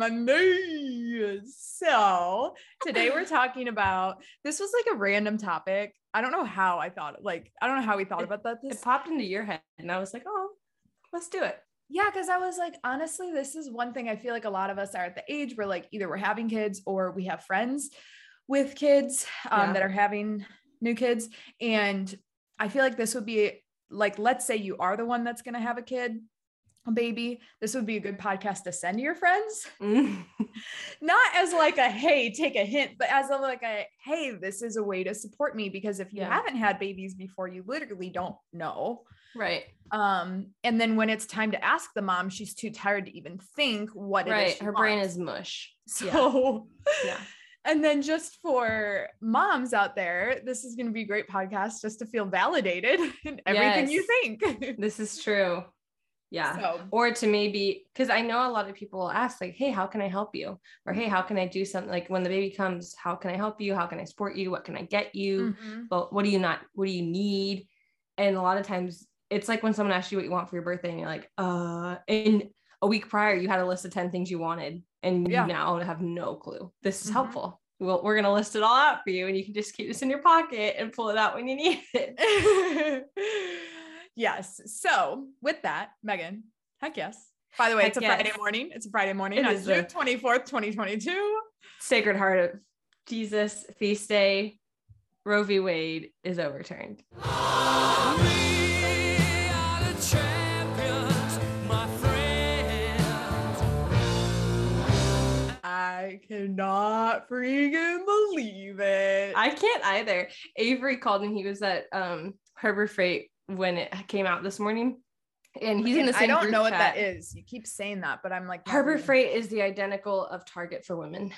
Gentlemen. Monday. So today we're talking about this was like a random topic. I don't know how I thought like I don't know how we thought about that. It popped into your head, and I was like, oh, let's do it. yeah, because I was like, honestly, this is one thing I feel like a lot of us are at the age where like either we're having kids or we have friends with kids um, Yeah. that are having new kids. And I feel like this would be like, let's say you are the one that's gonna have a kid, baby. This would be a good podcast to send to your friends. Mm. not as like a hey take a hint but as a like a hey this is a way to support me because if you Yeah. haven't had babies before you literally don't know right, um and then when it's time to ask the mom she's too tired to even think what it is right. Her brain is mush. so Yeah. and then just for moms out there this is going to be a great podcast just to feel validated in everything you think This is true. Yeah. so Or to maybe, because I know a lot of people will ask, like, hey, how can I help you? Or hey, how can I do something? Like when the baby comes, how can I help you? How can I support you? What can I get you? mhm. but what do you not what do you need and a lot of times it's like when someone asks you what you want for your birthday and you're like uh and a week prior you had a list of 10 things you wanted and Yeah. you now have no clue this is Mhm. helpful well we're going to list it all out for you and you can just keep this in your pocket and pull it out when you need it yes. So with that, Megan, heck yes. By the way, Heck it's a yes. Friday morning. It's a Friday morning It on is June 24th, 2022. sacred heart of jesus feast day roe v wade is overturned I cannot freaking believe it. I can't either. Avery called and he was at um Harbor Freight when it came out this morning. And he's in the same I don't know what chat. that is. You keep saying that, but I'm like Harbor Freight is the identical of Target for women.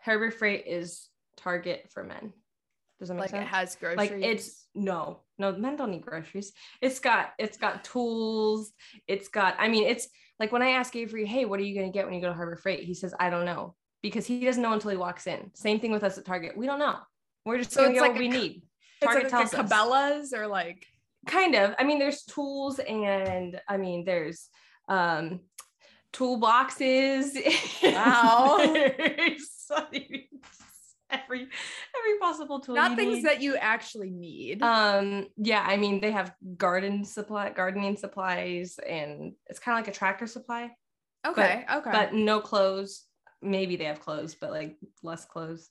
Harbor Freight is Target for men. Does that make like sense? it has groceries. like it's no, no, men don't need groceries. It's got it's got tools. It's got, I mean, it's like when I ask Avery, hey, what are you gonna get when you go to Harbor Freight? He says, I don't know. Because he doesn't know until he walks in. Same thing with us at Target. We don't know. We're just So gonna it's get like what we co- need. it's Target like, tells like a us. Cabela's or like kind of i mean there's tools and i mean there's um toolboxes Wow. Every every possible tool not things need. that you actually need. um yeah i mean they have garden supply gardening supplies and it's kind of like a tractor supply okay, okay. but no clothes maybe they have clothes but like less clothes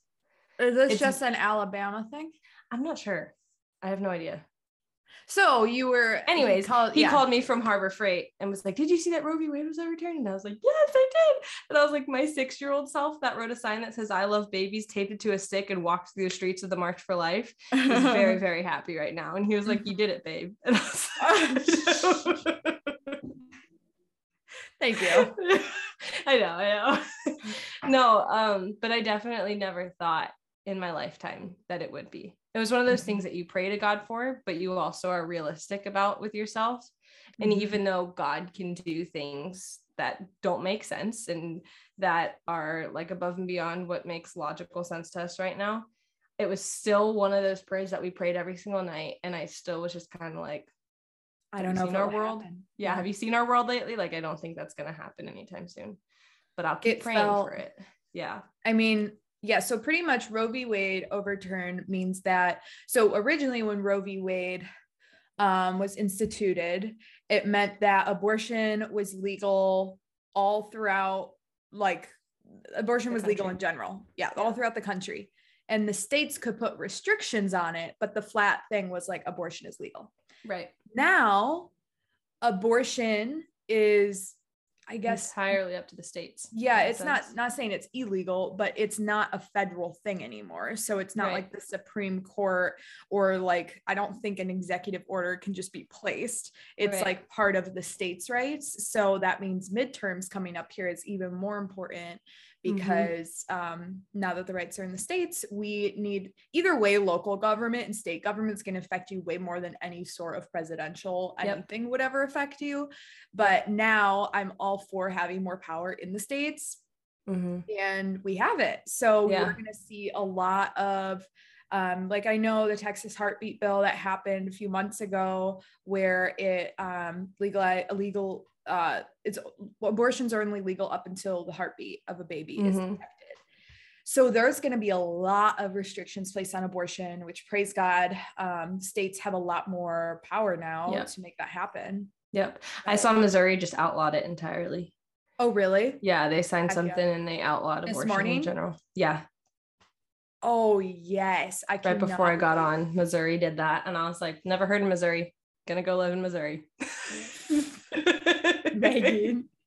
is this it's- just an Alabama thing? i'm not sure i have no idea So you were Anyways, called, he yeah. called me from Harbor Freight and was like, "Did you see that Roe v. Wade was overturned?" And I was like, "Yes, I did." And I was like, my six-year-old self that wrote a sign that says "I love babies" taped it to a stick and walked through the streets of the March for Life. Is very, very happy right now. And he was like, "You did it, babe." And I was like, Thank you. I know, I know. no, um, but I definitely never thought in my lifetime that it would be. It was one of those Mhm. things that you pray to God for, but you also are realistic about with yourself. And Mhm. even though God can do things that don't make sense and that are like above and beyond what makes logical sense to us right now, it was still one of those prayers that we prayed every single night. And I still was just kind of like, I don't know seen our world? happen. yeah, have you seen our world lately? Like, I don't think that's going to happen anytime soon, but I'll keep It praying felt- for it. Yeah. I mean, yeah, so pretty much Roe v. Wade overturned means that so originally when Roe v. Wade um, was instituted, it meant that abortion was legal all throughout, like abortion The was legal in general. Yeah, all throughout the country. And the states could put restrictions on it, but the flat thing was like abortion is legal. Right. Now, abortion is I guess entirely up to the states. yeah it's not not saying it's illegal but it's not a federal thing anymore so it's not Right. like the supreme court or like i don't think an executive order can just be placed it's Right. like part of the states rights so that means midterms coming up here is even more important Mhm. because um, now that the rights are in the states we need either way local government and state government is going to affect you way more than any sort of presidential Yep. anything would ever affect you but now i'm all for having more power in the states Mhm. and we have it. So Yeah. we're going to see a lot of, um, like I know the Texas heartbeat bill that happened a few months ago, where it um, legal illegal. Uh, it's abortions are only legal up until the heartbeat of a baby is Mhm. detected. So there's going to be a lot of restrictions placed on abortion, which praise God, um, states have a lot more power now Yeah. to make that happen. Yep. I saw Missouri just outlawed it entirely. Oh, really? Yeah, they signed Heck yeah. something and they outlawed This abortion morning? in general. Yeah, Oh, yes. I right before I got on, Missouri did that, and I was like, never heard of Missouri. Gonna go live in Missouri. Megan.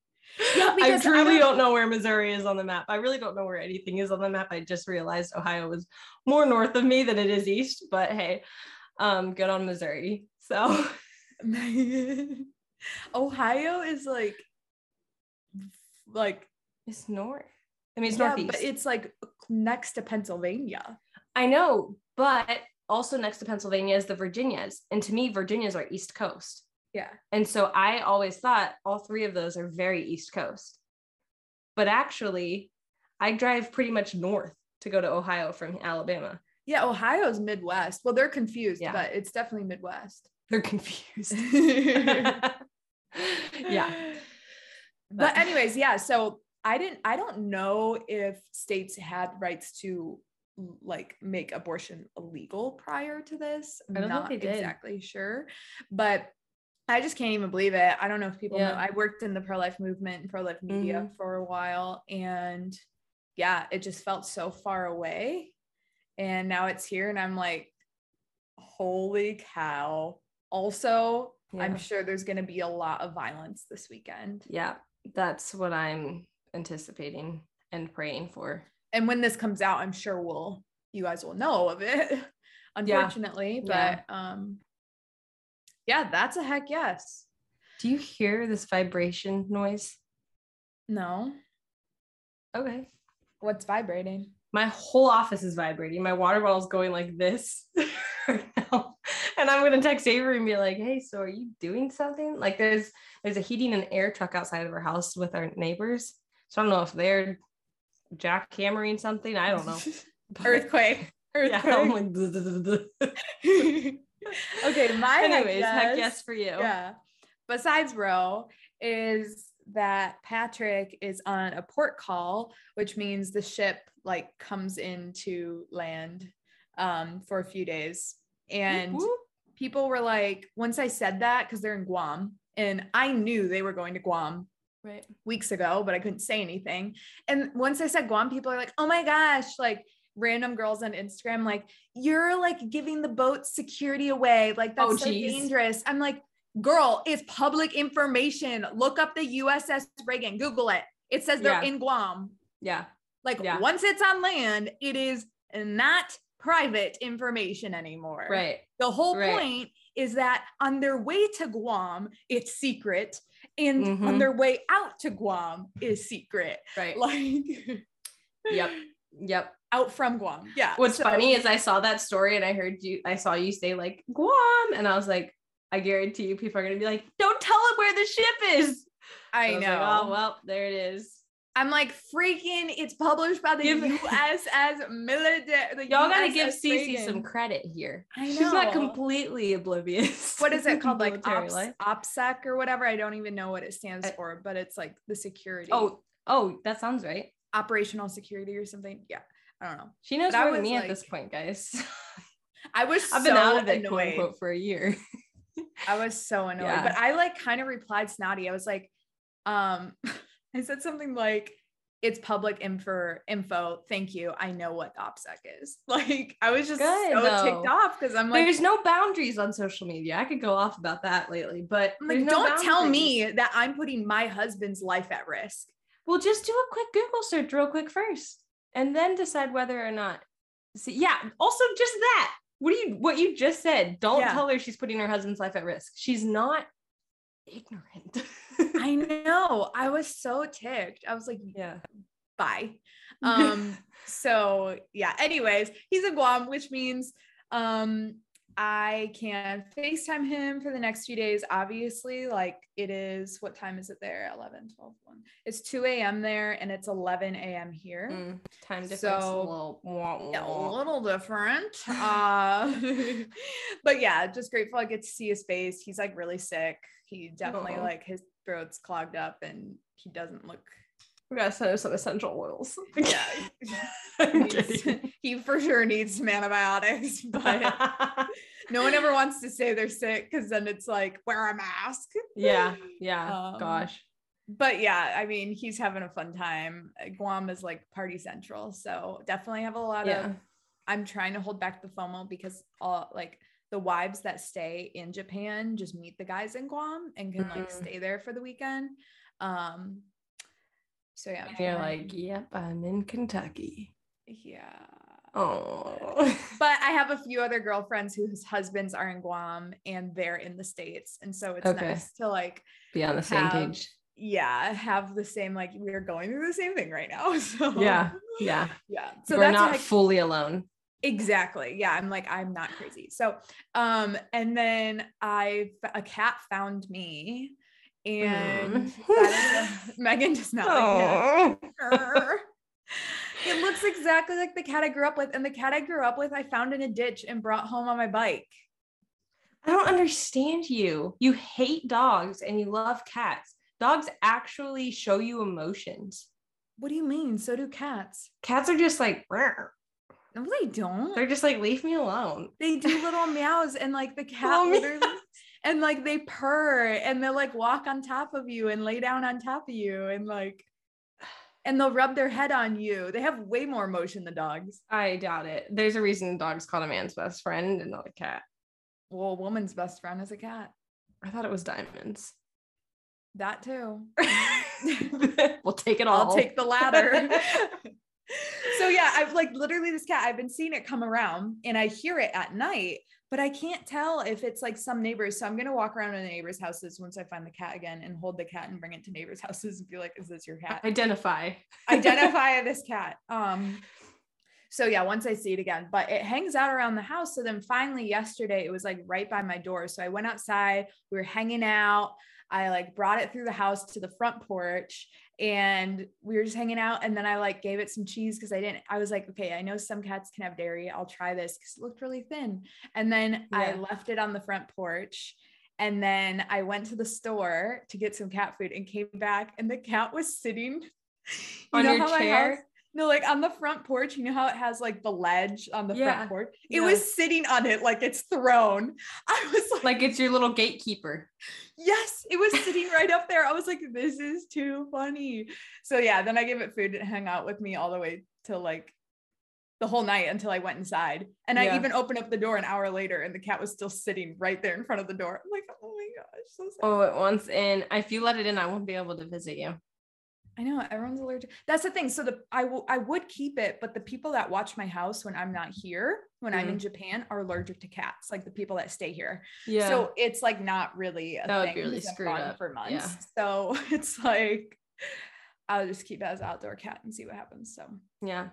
Yeah, I I truly don't- don't know where Missouri is on the map. I really don't know where anything is on the map. I just realized Ohio was more north of me than it is east, but hey, um, good on Missouri. So Ohio is like like it's north. I mean, it's yeah, northeast. but it's like next to Pennsylvania. I know, but also next to Pennsylvania is the Virginias. And to me, Virginias are East Coast. Yeah. And so I always thought all three of those are very East Coast. But actually, I drive pretty much north to go to Ohio from Alabama. Yeah, Ohio's Midwest. Well, they're confused, Yeah. but it's definitely Midwest. They're confused. yeah. But anyways, yeah, so I didn't I don't know if states had rights to like make abortion illegal prior to this. I'm I don't think they did. exactly sure. But I just can't even believe it. I don't know if people know. I worked in the pro-life movement and pro-life media Mm-hmm. for a while and yeah, it just felt so far away. And now it's here and I'm like holy cow. Also, I'm sure there's going to be a lot of violence this weekend. Yeah. That's what I'm anticipating and praying for. And when this comes out, I'm sure we'll you guys will know of it. Unfortunately, Yeah. but um yeah, that's a heck yes. Do you hear this vibration noise? No. Okay. What's vibrating? my whole office is vibrating. My water bottle's going like this right now. And I'm gonna text Avery and be like, hey, so are you doing something? Like there's there's a heating and air truck outside of our house with our neighbors. So I don't know if they're jackhammering something. I don't know. But- Earthquake. Yeah, Earthquake. I'm like, Okay, my heck anyways, heck yes. yes for you. Yeah. Besides bro is that Patrick is on a port call, which means the ship like comes into land um for a few days. And whoop. people were like, once I said that, because they're in Guam, and I knew they were going to Guam right. weeks ago, but I couldn't say anything. And once I said Guam, people are like, oh my gosh, like random girls on Instagram, like, you're like giving the boat security away. Like, that's Oh, so dangerous. I'm like, girl, it's public information. Look up the USS Reagan, Google it. It says they're Yeah. in Guam. Yeah. Like, Yeah. once it's on land, it is not private information anymore. Right. The whole Right. point is that on their way to Guam, it's secret. And on Mhm. their way out to Guam is secret. Right. Like, Yep. Yep. out from Guam. Yeah. What's So- funny is I saw that story and I heard you, I saw you say like Guam, and I was like, I guarantee you, people are gonna be like, don't tell them where the ship is. I was know. like, oh well, there it is. I'm like, freaking, it's published by the Give- USS military. Y'all gotta give Cece some credit here. I She's not completely oblivious. What is it called? Like Ops. OPSEC or whatever. I don't even know what it stands I- for, but it's like the security. Oh, oh, that sounds right. Operational security or something. Yeah. I don't know. She knows more than me like- at this point, guys. I was I've been out of it, quote unquote, for a year. I was so annoyed. Yeah. But I like kind of replied snotty. I was like, um, I said something like, it's public info info. Thank you. I know what OPSEC is. Like I was just Good, so though. ticked off because I'm like, There's no boundaries on social media. I could go off about that lately, but like, no don't tell me that I'm putting my husband's life at risk. Well, just do a quick Google search real quick first, and then decide whether or not. See, yeah. Also, just that. What do you? What you just said? Don't Yeah. tell her she's putting her husband's life at risk. She's not ignorant. I know. I was so ticked. I was like, yeah. bye. Um, so yeah, anyways, he's in Guam, which means um I can FaceTime him for the next few days. Obviously, like it is what time is it there? 11, 12, 1. It's 2 a.m. there and it's 11 a.m. here. Mm, time difference. So- a little, wah, Yeah, a little different. Uh, but yeah, just grateful I get to see his face. He's like really sick. He definitely like his throat's clogged up and he doesn't look We gotta send her some essential oils. yeah. I'm needs- kidding. he for sure needs some antibiotics, but no one ever wants to say they're sick because then it's like wear a mask. yeah, yeah. Um, Gosh. But yeah, I mean, he's having a fun time. Guam is like party central, so definitely have a lot Yeah. of. I'm trying to hold back the FOMO because all like the wives that stay in Japan just meet the guys in Guam and can like Mm. stay there for the weekend. Um. So yeah, And you're like, yep, I'm in Kentucky. yeah. Oh. but I have a few other girlfriends whose husbands are in Guam and they're in the States. And so it's Okay. nice to like, Be on the same Have- page. yeah, have the same, like we're going through the same thing right now. So Yeah, yeah. Yeah. So We're not like, fully alone. exactly. Yeah. I'm like, I'm not crazy. So um, and then I a cat found me and Mm. Megan does not like cats. Oh. It looks exactly like the cat I grew up with. And the cat I grew up with, I found in a ditch and brought home on my bike. I don't understand you. You hate dogs and you love cats. Dogs actually show you emotions. What do you mean? So do cats. Cats are just like, "Rrr." No, they don't. they're just like, leave me alone. they do little meows and like the cat literally. And like they purr and they'll like walk on top of you and lay down on top of you and like and they'll rub their head on you. They have way more emotion than dogs. I doubt it. There's a reason dogs called a man's best friend and not a cat. Well, a woman's best friend is a cat. I thought it was diamonds. That too. we'll take it all. I'll take the latter. so yeah, I've like literally this cat, I've been seeing it come around and I hear it at night, but I can't tell if it's like some neighbors. So I'm gonna walk around in the neighbors' houses once I find the cat again and hold the cat and bring it to neighbors' houses and be like, is this your cat? Identify. Identify this cat. Um so yeah, once I see it again, but it hangs out around the house. So then finally yesterday it was like right by my door. So I went outside, we were hanging out. I like brought it through the house to the front porch and we were just hanging out. And then I like gave it some cheese because I didn't, I was like, okay, I know some cats can have dairy. I'll try this because it looked really thin. And then I left it on the front porch. And then I went to the store to get some cat food and came back and the cat was sitting you On know your how my chair? No, like on the front porch, you know how it has like the ledge on the Yeah. front porch? It Yeah. was sitting on it like it's thrown. I was like, Like it's your little gatekeeper. yes, it was sitting right up there. I was like, this is too funny. So yeah, then I gave it food and hung out with me all the way till like the whole night until I went inside. And I even opened up the door an hour later and the cat was still sitting right there in front of the door. I'm like, oh my gosh, so. Oh, it wants in. If you let it in, I won't be able to visit you. I know everyone's allergic. That's the thing. So the I will I would keep it, but the people that watch my house when I'm not here, when I'm in mm-hmm. Japan, are allergic to cats. Like the people that stay here. Yeah. So it's like not really a That would thing. be really screwed up. for months. Yeah. So it's like I'll just keep it as outdoor cat and see what happens. So yeah.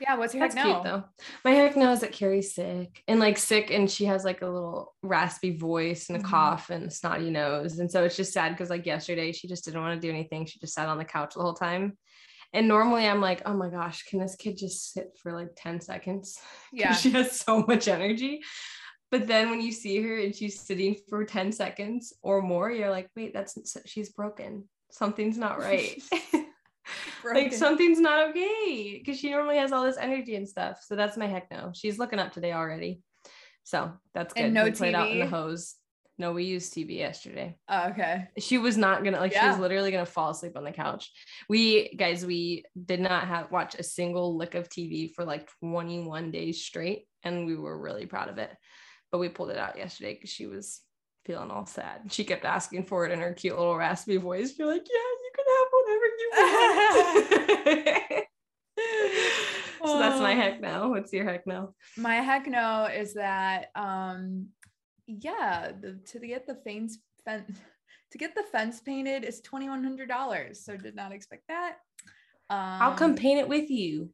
Yeah, what's your That's heck cute though. My heck no is that Carrie's sick and like sick, and she has like a little raspy voice and a Mhm. cough and a snotty nose. And so it's just sad because like yesterday she just didn't want to do anything. She just sat on the couch the whole time. And normally I'm like, oh my gosh, can this kid just sit for like 10 seconds? Yeah. She has so much energy. But then when you see her and she's sitting for 10 seconds or more, you're like, wait, that's she's broken. Something's not right. like something's not okay because she normally has all this energy and stuff. So that's my heck no. She's looking up today already. So that's good. And no We played out in the TV? hose. No, we used TV yesterday. Oh, okay. She was not gonna like she was literally gonna fall asleep on the couch. We guys, we did not have watch a single lick of TV for like 21 days straight, and we were really proud of it. But we pulled it out yesterday because she was feeling all sad. She kept asking for it in her cute little raspy voice. You're like, yeah, you can have whatever you want. so that's my heck now. What's your heck now? My heck no is that um yeah, the, to get the fence fence to get the fence painted is twenty one hundred dollars. So did not expect that. Um, I'll come paint it with you.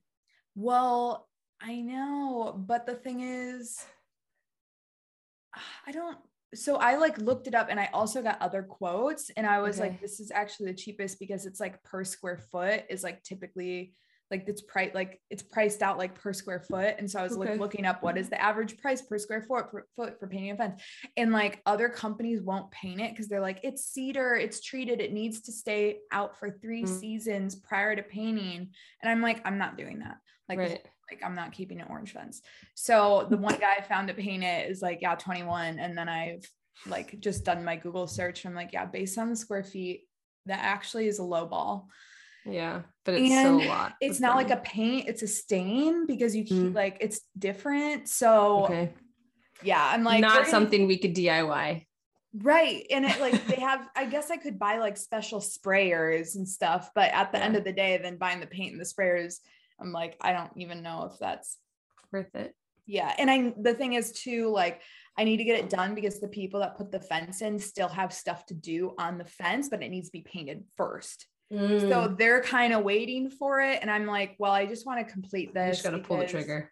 Well, I know, but the thing is, I don't. So I like looked it up and I also got other quotes and I was Okay. like, this is actually the cheapest because it's like per square foot is like typically like it's price like it's priced out like per square foot. And so I was Okay. like looking up what is the average price per square foot for, foot for painting a fence. And like other companies won't paint it because they're like, it's cedar, it's treated, it needs to stay out for three Mm. seasons prior to painting. And I'm like, I'm not doing that. Like, right. Like I'm not keeping an orange fence. So the one guy I found to paint it is like, yeah, 21. And then I've like just done my Google search. I'm like, yeah, based on the square feet, that actually is a low ball. Yeah. But it's And so a lot. It's not like a paint, it's a stain because you keep Mm. like it's different. So okay. yeah, I'm like not gonna- something we could DIY. Right. And it like they have, I guess I could buy like special sprayers and stuff, but at the end of the day, then buying the paint and the sprayers, I'm like, I don't even know if that's Worth it. yeah. And I the thing is too, like I need to get it done because the people that put the fence in still have stuff to do on the fence, but it needs to be painted first. Mm. So they're kind of waiting for it. And I'm like, well, I just want to complete you this. just gotta pull the trigger.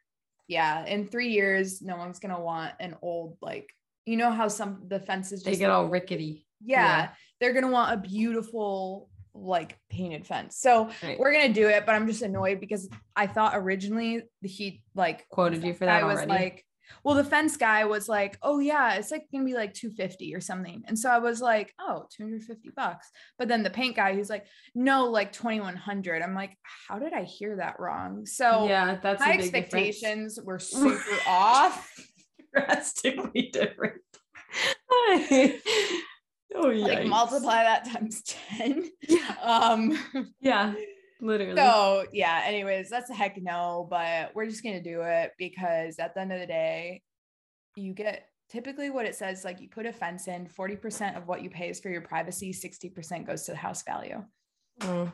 Yeah. In three years, no one's gonna want an old, like, you know how some the fences They just get all rickety. yeah, Yeah. they're gonna want a beautiful like painted fence. So Right. we're gonna do it, but I'm just annoyed because I thought originally the he like Quoted you for that. I was already. like, well, the fence guy was like, oh yeah, it's like gonna be like 250 or something. And so I was like, oh, 250 bucks. But then the paint guy, he's like, no, like 2100. I'm like, how did I hear that wrong? So yeah, that's my big difference. expectations were super off. drastically different. oh yeah. Like multiply that times 10. Yeah. Um Yeah, literally. So yeah, anyways, that's a heck no, but we're just gonna do it because at the end of the day, you get typically what it says like you put a fence in, 40% of what you pay is for your privacy, 60% goes to the house value. Mm,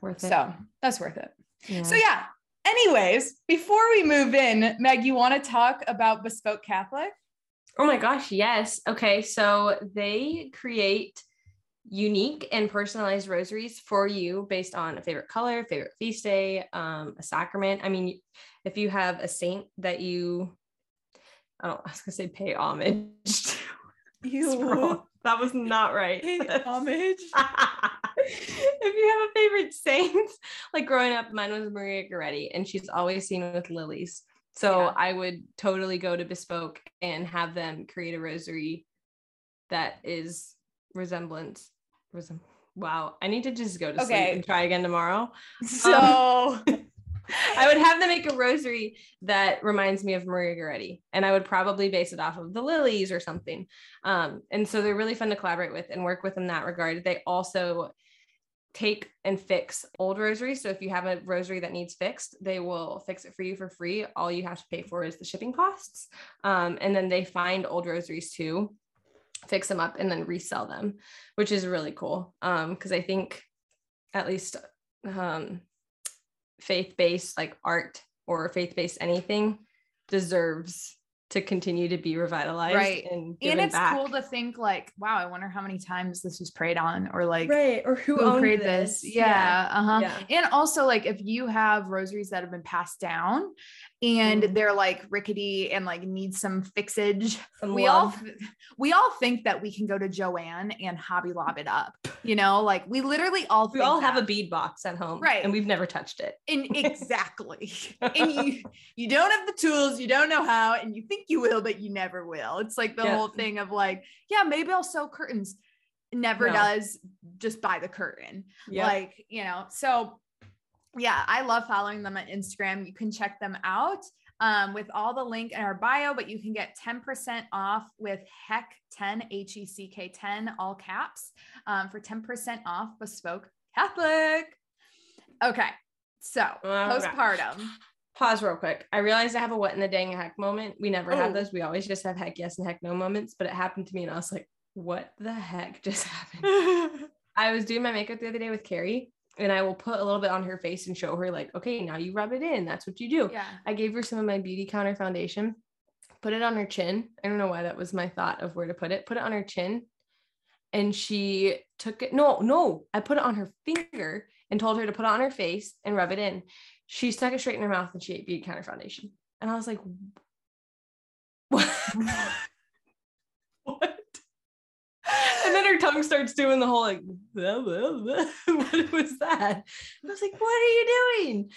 worth it. So that's worth it. yeah. So yeah. Anyways, before we move in, Meg, you want to talk about Bespoke Catholic? Oh my gosh, yes. Okay, so they create unique and personalized rosaries for you based on a favorite color, favorite feast day, um, a sacrament. I mean, if you have a saint that you, I don't, I was gonna say pay homage. to. That was not right. Pay homage. if you have a favorite saint, like growing up, mine was Maria Goretti, and she's always seen with lilies. So Yeah. I would totally go to Bespoke and have them create a rosary that is resemblance. Resem- wow, I need to just go to Okay. sleep and try again tomorrow. So I would have them make a rosary that reminds me of Maria Goretti, and I would probably base it off of the lilies or something. Um, and so they're really fun to collaborate with and work with in that regard. They also take and fix old rosaries. So if you have a rosary that needs fixed, they will fix it for you for free. All you have to pay for is the shipping costs. Um, and then they find old rosaries too, fix them up, and then resell them, which is really cool. Um, because I think at least um faith-based like art or faith-based anything deserves to continue to be revitalized Right. and and it's back. cool to think like, wow, I wonder how many times this was prayed on or like right or who, who owned created this. Yeah. Uh-huh. Yeah. And also like if you have rosaries that have been passed down and Mhm. they're like rickety and like need some fixage, Some we all we all think that we can go to Joanne and Hobby Lob it up. You know, like we literally all we all have a bead box at home Right. and we've never touched it and exactly. and you you don't have the tools, you don't know how, and you think you will, but you never will. It's like the Yeah. whole thing of like, yeah, maybe I'll sew curtains. Never No. does. Just buy the curtain. Yep. Like, you know, so yeah, I love following them on Instagram. You can check them out. um, with all the link in our bio, but you can get 10% off with HECK 10, H E C K 10, all caps, um, for 10% off bespoke Catholic. Okay. So postpartum. Pause real quick. I realized I have a what in the dang heck moment. We never Oh. have those. We always just have heck yes and heck no moments, but it happened to me and I was like, what the heck just happened? I was doing my makeup the other day with Carrie and I will put a little bit on her face and show her, like, okay, now you rub it in. That's what you do. yeah. I gave her some of my Beautycounter foundation, put it on her chin. I don't know why that was my thought of where to put it. Put it on her chin. And she took it. No, no, I put it on her finger and told her to put it on her face and rub it in. She stuck it straight in her mouth and she ate Beautycounter foundation. And I was like, what? what? And then her tongue starts doing the whole like, blah, blah, blah. what was that? I was like, what are you doing?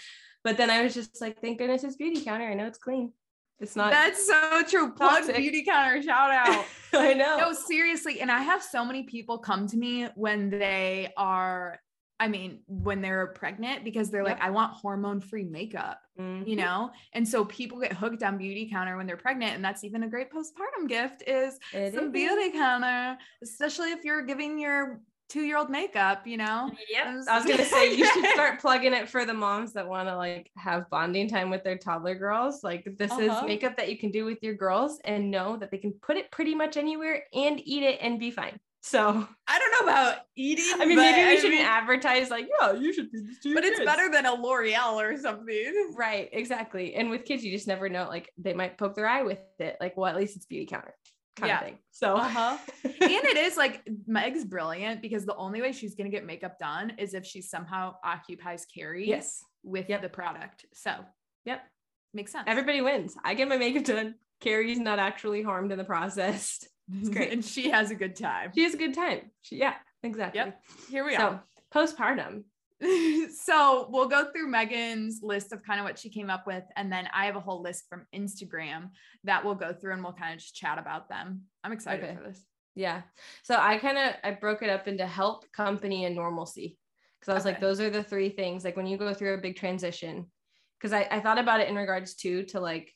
But then I was just like, thank goodness it's Beautycounter. I know it's clean. It's not. That's so true. Plug Toxic. Beautycounter shout out. I know. no, seriously. And I have so many people come to me when they are, I mean, when they're pregnant because they're like, I want hormone free makeup, Mhm. you know? And so people get hooked on Beautycounter when they're pregnant. And that's even a great postpartum gift is It some is. Beautycounter, especially if you're giving your two year old makeup, you know? Yep. I was- I was gonna say you should start plugging it for the moms that want to like have bonding time with their toddler girls. Like this Uh-huh. is makeup that you can do with your girls and know that they can put it pretty much anywhere and eat it and be fine. So I don't know about eating. I mean, maybe we I shouldn't mean- advertise like, yeah, you should do this but it's kids." better than a L'Oreal or something. Right, exactly. And with kids, you just never know. Like they might poke their eye with it. Like, well, at least it's Beautycounter kind Yeah. of thing. So Uh-huh. and it is like Meg's brilliant because the only way she's gonna get makeup done is if she somehow occupies Carrie yes. with Yep. the product. So Yep. makes sense. Everybody wins. I get my makeup done. Carrie's not actually harmed in the process. it's great. and she has a good time. She has a good time. She, yeah, exactly. Yep. Here we are. So postpartum. so we'll go through Megan's list of kind of what she came up with, and then I have a whole list from Instagram that we'll go through and we'll kind of just chat about them. I'm excited Okay. for this. Yeah. So I kind of I broke it up into help, company, and normalcy. Because I was like, those are the three things. Like when you go through a big transition. Because I, I thought about it in regards to to like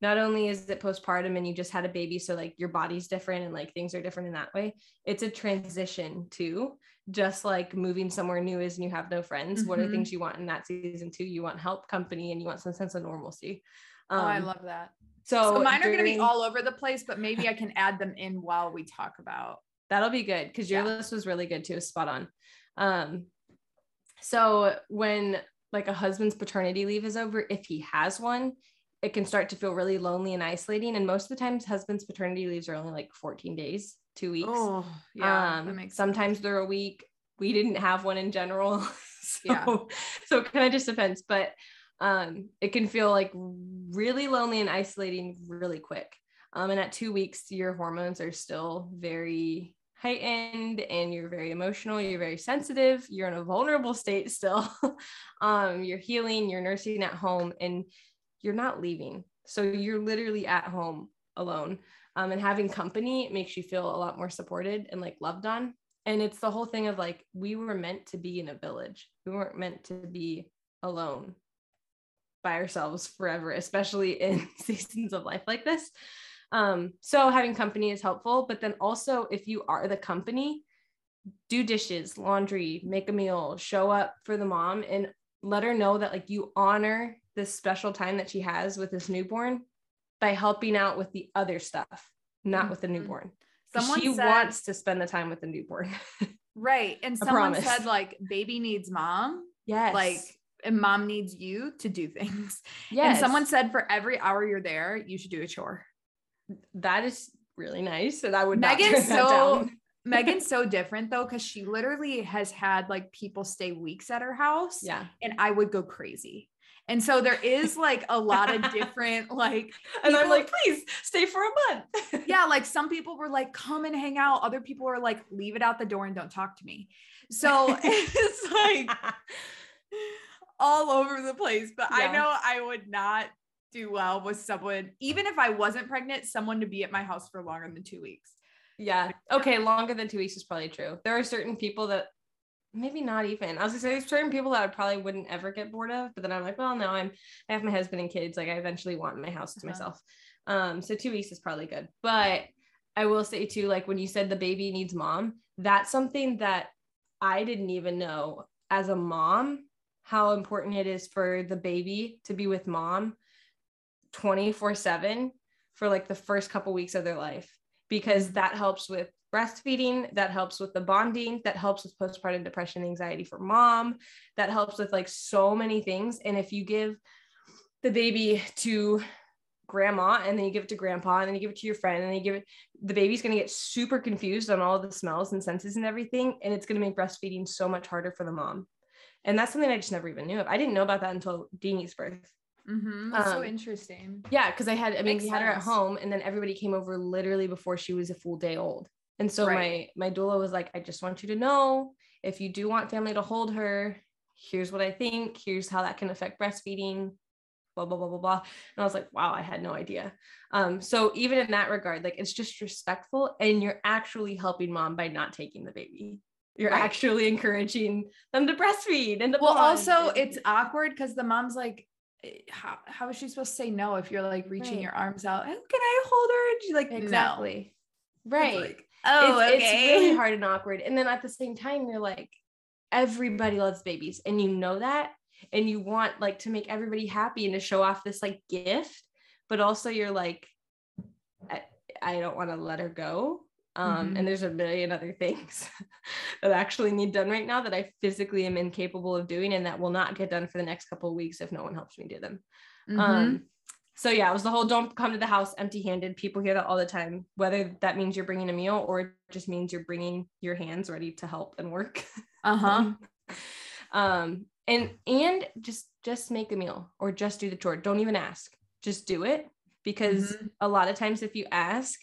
not only is it postpartum and you just had a baby, so like your body's different and like things are different in that way. It's a transition too. Just like moving somewhere new is and you have no friends. What are Mhm. things you want in that season too? You want help, company, and you want some sense of normalcy. oh, I Um, love that. so, So, mine are going to be all over the place, but maybe I can add them in while we talk about. That'll be good because your Yeah. list was really good too. Spot on. Um, so when like a husband's paternity leave is over, if he has one, it can start to feel really lonely and isolating. And most of the times, husbands' paternity leaves are only like 14 days, two weeks. Oh, yeah. um, that makes sense. sometimes they're a week. We didn't have one in general. so, Yeah. so it kind of just depends. But um, it can feel like really lonely and isolating really quick. Um, and at two weeks, your hormones are still very heightened and you're very emotional, you're very sensitive, you're in a vulnerable state still. um, you're healing, you're nursing at home, and you're not leaving. So you're literally at home alone. Um, and having company makes you feel a lot more supported and like loved on. And it's the whole thing of like, we were meant to be in a village. We weren't meant to be alone by ourselves forever, especially in seasons of life like this. Um, so having company is helpful, but then also if you are the company, do dishes, laundry, make a meal, show up for the mom and let her know that like you honor this special time that she has with this newborn by helping out with the other stuff, not with the mm-hmm. newborn. Someone she said, wants to spend the time with the newborn. right. And someone promise. said, like, baby needs mom, yes. like, and mom needs you to do things. yes. And someone said, for every hour you're there, you should do a chore. that is really nice. And I would not Megan's so. Megan's so different though, because she literally has had like people stay weeks at her house. Yeah. And I would go crazy. And so there is like a lot of different, like, And I'm like, please stay for a month. yeah, like some people were like, come and hang out. Other people were like, leave it out the door and don't talk to me. So it's like all over the place. But I know I would not do well with someone, even if I wasn't pregnant, someone to be at my house for longer than two weeks. yeah. Okay. Longer than two weeks is probably true. There are certain people that maybe not even. I was gonna say there's certain people that I probably wouldn't ever get bored of, but then I'm like, well, no, I'm I have my husband and kids. Like I eventually want my house to Uh-huh. myself. Um, so two weeks is probably good. But I will say too, like when you said the baby needs mom, that's something that I didn't even know as a mom how important it is for the baby to be with mom 24 7 for like the first couple weeks of their life because that helps with breastfeeding that helps with the bonding that helps with postpartum depression anxiety for mom that helps with like so many things. And if you give the baby to grandma and then you give it to grandpa and then you give it to your friend and then you give it the baby's going to get super confused on all the smells and senses and everything and it's going to make breastfeeding so much harder for the mom. And that's something i just never even knew of. I didn't know about that until dini's birth. Mhm, That's so Um, interesting. yeah, because I had, I mean, Makes we had her at home, and then everybody came over literally before she was a full day old. And so Right. my my doula was like, I just want you to know if you do want family to hold her, here's what I think. Here's how that can affect breastfeeding. Blah blah blah blah blah. And I was like, wow, I had no idea. Um, so even in that regard, like it's just respectful, and you're actually helping mom by not taking the baby. You're Right. actually encouraging them to breastfeed and to Well, also it's awkward because the mom's like, eh, how, how is she supposed to say no if you're like reaching Right. your arms out? Oh, can I hold her? And she's like, exactly no. right. Like, oh, it's, okay. it's really hard and awkward. And then at the same time, you're like, everybody loves babies, and you know that, and you want like to make everybody happy and to show off this like gift, but also you're like, I, I don't want to let her go. Um, Mhm. and there's a million other things that actually need done right now that I physically am incapable of doing, and that will not get done for the next couple of weeks if no one helps me do them. Mhm. Um, so yeah, it was the whole don't come to the house empty handed. People hear that all the time, whether that means you're bringing a meal or it just means you're bringing your hands ready to help and work. uh-huh. um, and, and just, just make a meal or just do the chore. Don't even ask, just do it. Because Mhm. a lot of times if you ask,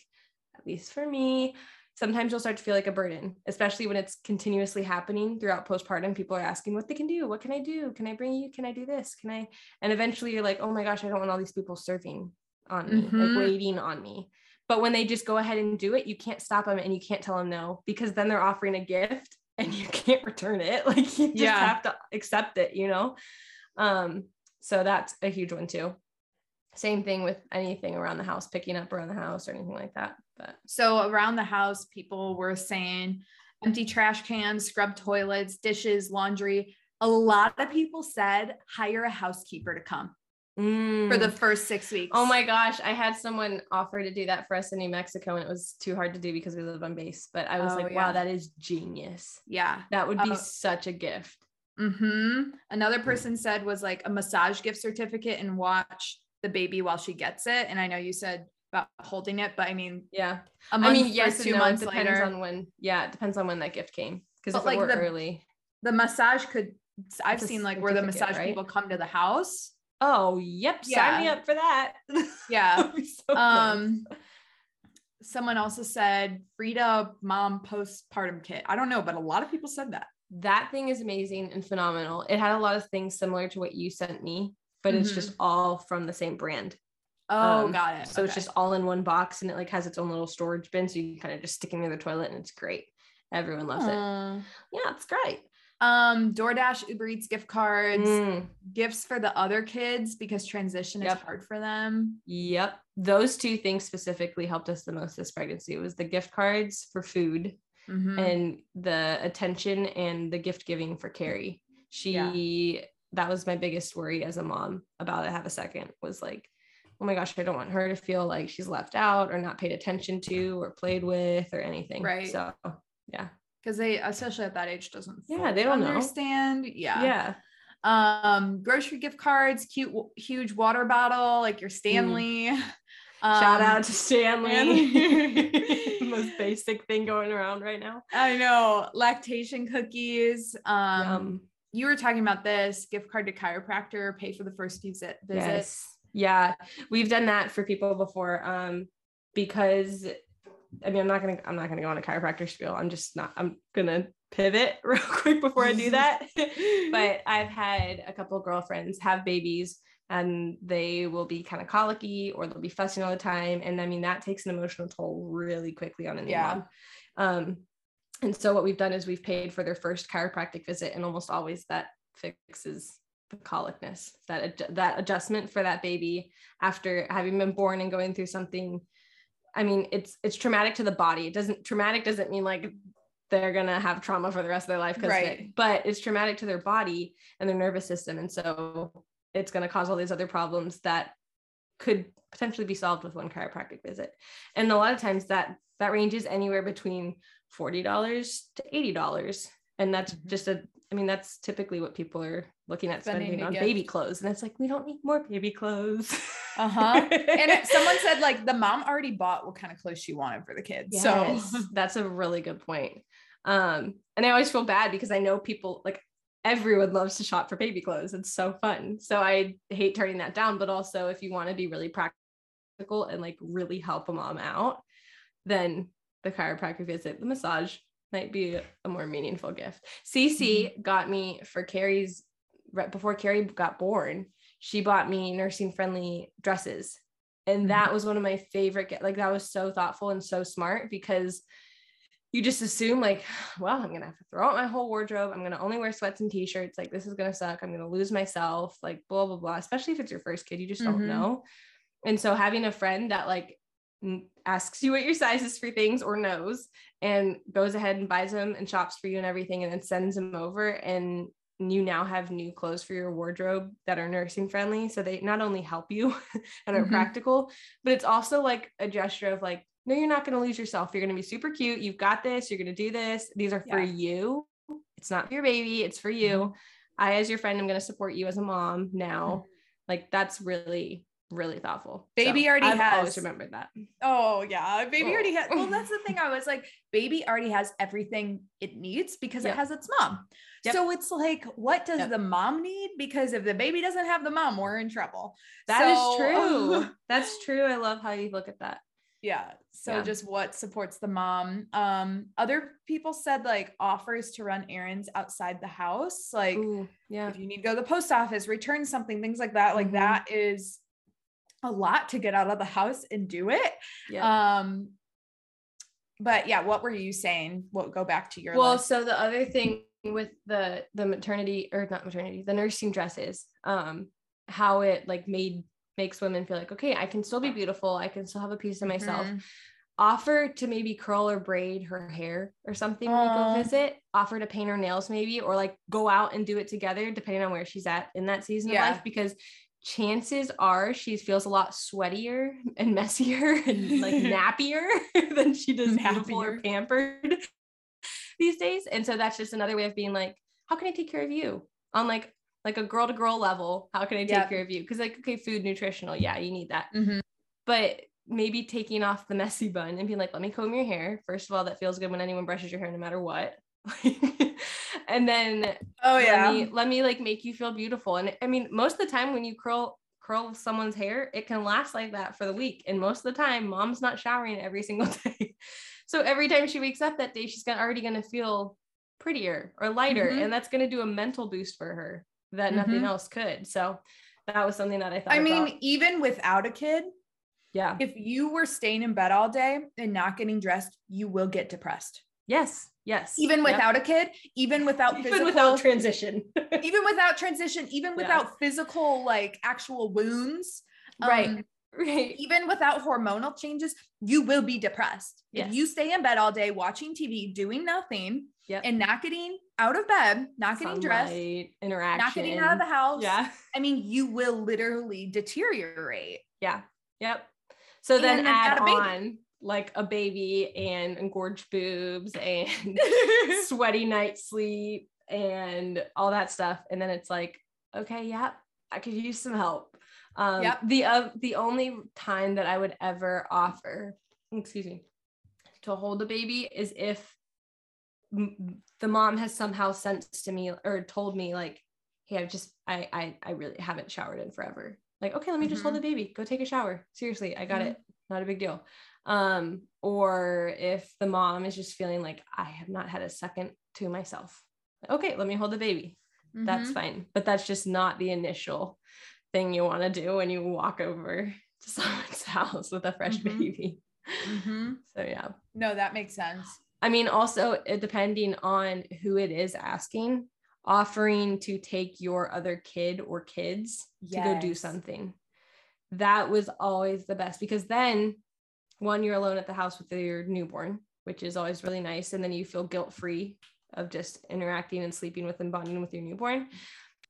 at least for me, sometimes you'll start to feel like a burden, especially when it's continuously happening throughout postpartum. People are asking what they can do. What can I do? Can I bring you? Can I do this? Can I? And eventually you're like, oh my gosh, I don't want all these people serving on me, Mhm. like waiting on me. But when they just go ahead and do it, you can't stop them and you can't tell them no because then they're offering a gift and you can't return it. Like you just Yeah. have to accept it, you know? Um, so that's a huge one too. Same thing with anything around the house, picking up around the house or anything like that. But So around the house, people were saying empty trash cans, scrub toilets, dishes, laundry. A lot of people said hire a housekeeper to come for the Mm. first six weeks. Oh my gosh, I had someone offer to do that for us in New Mexico, and it was too hard to do because we live on base. But I was Oh, like, yeah. wow, that is genius. Yeah. That would be Oh. such a gift. hmm Another person said was like a massage gift certificate and watch the baby while she gets it. And I know you said about holding it, but I mean, Yeah. a month I mean, yes, two no, it months depends later, on when. Yeah, it depends on when that gift came. Because if like, it were the- early, the massage could. I've It's seen like where the massage right? people come to the house. oh, yep, sign me up for that. Yeah. So nice. Um, someone also said Frida mom postpartum kit. I don't know, but a lot of people said that. that thing is amazing and phenomenal. It had a lot of things similar to what you sent me, but it's Mhm. just all from the same brand. Oh, Um, got it. So it's just all in one box and it like has its own little storage bin. So you kind of just stick it near the toilet and it's great. Everyone loves it. Yeah, it's great. Um, DoorDash, Uber Eats gift cards, Mm, gifts for the other kids because transition Yep. is hard for them. yep. Those two things specifically helped us the most this pregnancy. It was the gift cards for food Mhm. and the attention and the gift giving for Carrie. She that was my biggest worry as a mom about it have a second was like, oh my gosh, I don't want her to feel like she's left out or not paid attention to or played with or anything. Right. So yeah. because they especially at that age doesn't Yeah, they don't know. understand yeah Yeah. um grocery gift cards cute huge water bottle like your stanley Mm. Shout Um, out to Stanley. Most basic thing going around right now. i know lactation cookies um Um, you were talking about this gift card to chiropractor pay for the first visit yes. Yeah. We've done that for people before. Um, because I mean I'm not gonna I'm not gonna go on a chiropractor spiel. I'm just not I'm gonna pivot real quick before I do that. but I've had a couple girlfriends have babies and they will be kind of colicky or they'll be fussing all the time. And I mean that takes an emotional toll really quickly on a new Yeah. mom. Um and so what we've done is we've paid for their first chiropractic visit and almost always that fixes the colicness that ad- that adjustment for that baby after having been born and going through something. I mean it's it's traumatic to the body. It doesn't traumatic doesn't mean like they're gonna have trauma for the rest of their life because Right. but it's traumatic to their body and their nervous system. And so it's going to cause all these other problems that could potentially be solved with one chiropractic visit. And a lot of times that that ranges anywhere between $40 to $80 and that's Mhm. just a i mean that's typically what people are looking at Spending spending on get- baby clothes and it's like we don't need more baby clothes Uh-huh. and it, someone said like the mom already bought what kind of clothes she wanted for the kids Yes, so that's a really good point. Um, and I always feel bad because I know people like everyone loves to shop for baby clothes. It's so fun. So I hate turning that down. But also, if you want to be really practical and like really help a mom out, then the chiropractic visit, the massage might be a, more meaningful gift. Cece got me for Carrie's right before Carrie got born. She bought me nursing friendly dresses. And that was one of my favorite like that was so thoughtful and so smart because you just assume like well i'm gonna have to throw out my whole wardrobe. I'm gonna only wear sweats and t-shirts. Like this is gonna suck. I'm gonna lose myself. Like blah blah blah especially if it's your first kid you just Mhm. don't know. And so having a friend that like asks you what your size is for things or knows and goes ahead and buys them and shops for you and everything and then sends them over and you now have new clothes for your wardrobe that are nursing friendly. So they not only help you and are Mhm. practical but it's also like a gesture of like no you're not going to lose yourself. You're going to be super cute. You've got this. You're going to do this. These are for Yeah. you. It's not for your baby. It's for you. I as your friend i'm going to support you as a mom now. Like that's really really thoughtful Baby already I've has- always remembered that Oh yeah, baby Oh. already has. Well, that's the thing. I was like, baby already has everything it needs because Yep. it has its mom. Yep. So it's like, what does Yep. the mom need? Because if the baby doesn't have the mom, we're in trouble. That is So- true that's true i love how you look at that yeah. So Yeah. just what supports the mom. Um, other people said like offers to run errands outside the house, like Ooh, yeah if you need to go to the post office, return something, things like that. Like Mhm. that is a lot to get out of the house and do it. yeah Um, but yeah, what were you saying? What go back to your well list? so the other thing with the the maternity or not maternity the nursing dresses um how it like made makes women feel like okay i can still be beautiful i can still have a piece of myself Mhm. offer to maybe curl or braid her hair or something when you go visit offer to paint her nails maybe or like go out and do it together depending on where she's at in that season Yeah. of life because chances are she feels a lot sweatier and messier and like nappier than she does beautiful or pampered these days and so that's just another way of being like how can i take care of you on like like a girl to girl level how can i take Yep. care of you because like okay food nutritional yeah you need that Mhm. but maybe taking off the messy bun and being like, let me comb your hair. First of all, that feels good when anyone brushes your hair, no matter what. and then Oh yeah. let me let me like make you feel beautiful. And I mean, most of the time when you curl curl someone's hair, it can last like that for the week. And most of the time, mom's not showering every single day. So every time she wakes up that day, she's gonna, already gonna feel prettier or lighter. Mhm. And that's gonna do a mental boost for her that nothing Mhm. else could. So that was something that I thought. I mean, about. even without a kid, yeah. if you were staying in bed all day and not getting dressed, you will get depressed. Yes. Yes. Even Yep. without a kid, even without even physical, without transition. even without transition, even Yeah. without physical like actual wounds, Right. um, right. even without hormonal changes, you will be depressed. Yes. If you stay in bed all day watching TV, doing nothing, Yep. and not getting out of bed, not getting dressed, interaction. not getting out of the house, Yeah. I mean, you will literally deteriorate. Yeah. Yep. So then And then add add a baby. on like a baby and engorged boobs and sweaty night sleep and all that stuff. And then it's like, okay, yeah, I could use some help. Um, Yep. The uh, the only time that I would ever offer, excuse me, to hold a baby is if m- the mom has somehow sensed to me or told me like, hey, I've just I I I really haven't showered in forever. Like, okay, let me just hold Mhm. the baby. Go take a shower. Seriously, I got Mhm. it. Not a big deal um or if the mom is just feeling like i have not had a second to myself okay let me hold the baby that's Mhm. fine but that's just not the initial thing you want to do when you walk over to someone's house with a fresh Mhm. baby Mhm. so yeah no, that makes sense. I mean, also it, depending on who it is asking, offering to take your other kid or kids to go do something. That was always the best because then one, you're alone at the house with your newborn, which is always really nice. And then you feel guilt free of just interacting and sleeping with and bonding with your newborn.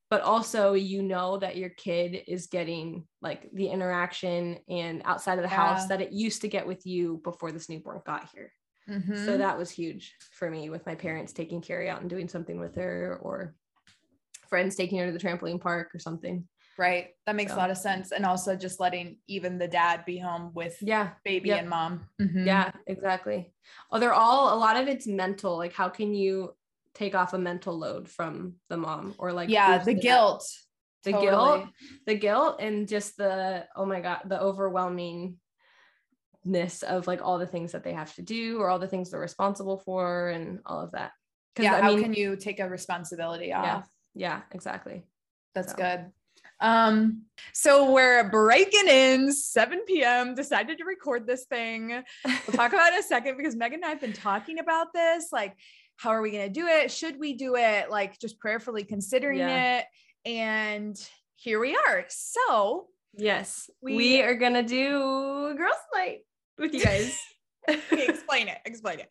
But also, you know that your kid is getting like the interaction and outside of the house that it used to get with you before this newborn got here. So Mhm. that was huge for me with my parents taking Carrie out and doing something with her or friends taking her to the trampoline park or something. Right. That makes So. a lot of sense. And also just letting even the dad be home with Yeah. baby Yep. and mom. Mhm. Yeah, exactly. Oh, they're all a lot of it's mental. Like how can you take off a mental load from the mom or like yeah. The up? guilt. the Totally. guilt, the guilt and just the oh my god, the overwhelmingness of like all the things that they have to do or all the things they're responsible for and all of that. Yeah. I how mean, can you take a responsibility off? yeah, yeah, exactly. That's So. good. Um, so we're breaking in 7 p.m. Decided to record this thing. We'll talk about it in a second because Megan and I have been talking about this. Like, how are we gonna do it? Should we do it? Like, just prayerfully considering Yeah. it. And here we are. So Yes, we, We- are gonna do girls' night with you guys. explain it. Explain it.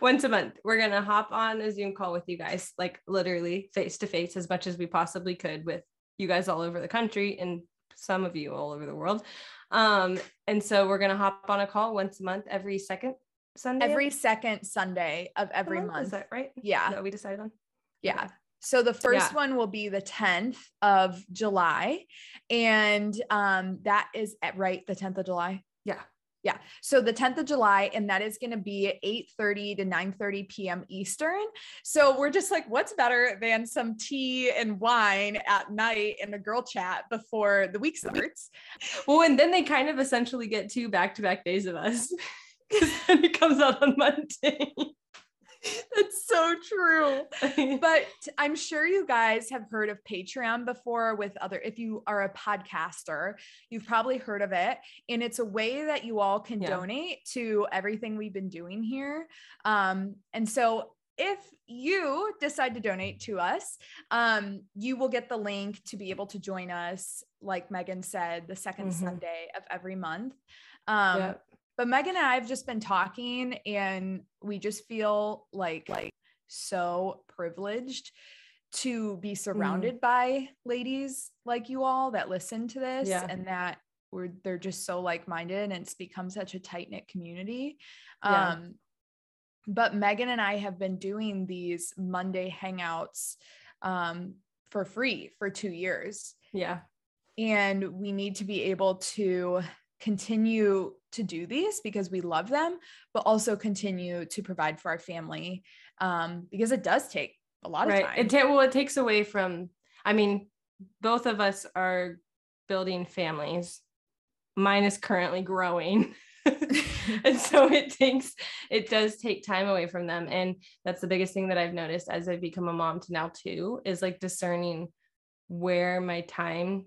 Once a month, we're gonna hop on a Zoom call with you guys, like literally face to face as much as we possibly could with you guys all over the country and some of you all over the world. Um, and so we're gonna hop on a call once a month, every second Sunday. Every second Sunday of every Is month. Is that right? Yeah. That we decided on. Yeah. Okay. So the first Yeah. one will be the 10th of July. And um, that is at right, the 10th of July. Yeah. Yeah. So the 10th of July, and that is going to be at 8 30 to 9 30 p.m. Eastern. So we're just like, what's better than some tea and wine at night in a girl chat before the week starts? Well, and then they kind of essentially get two back-to-back days of us because it comes out on Monday. That's so true. but I'm sure you guys have heard of Patreon before with other, if you are a podcaster, you've probably heard of it. And it's a way that you all can Yeah. donate to everything we've been doing here. Um, and so if you decide to donate to us, um, you will get the link to be able to join us, like Megan said, the 2nd Mhm. Sunday of every month. Um, Yeah. But Megan and I have just been talking and we just feel like like so privileged to be surrounded by ladies like you all that listen to this Yeah. and that we're they're just so like-minded and it's become such a tight-knit community. Yeah. Um but Megan and I have been doing these Monday hangouts um for free for 2 years yeah. and we need to be able to continue to do these because we love them but also continue to provide for our family um, because it does take a lot of time it ta- well it takes away from i mean both of us are building families mine is currently growing and so it takes it does take time away from them and that's the biggest thing that i've noticed as i've become a mom to now too is like discerning where my time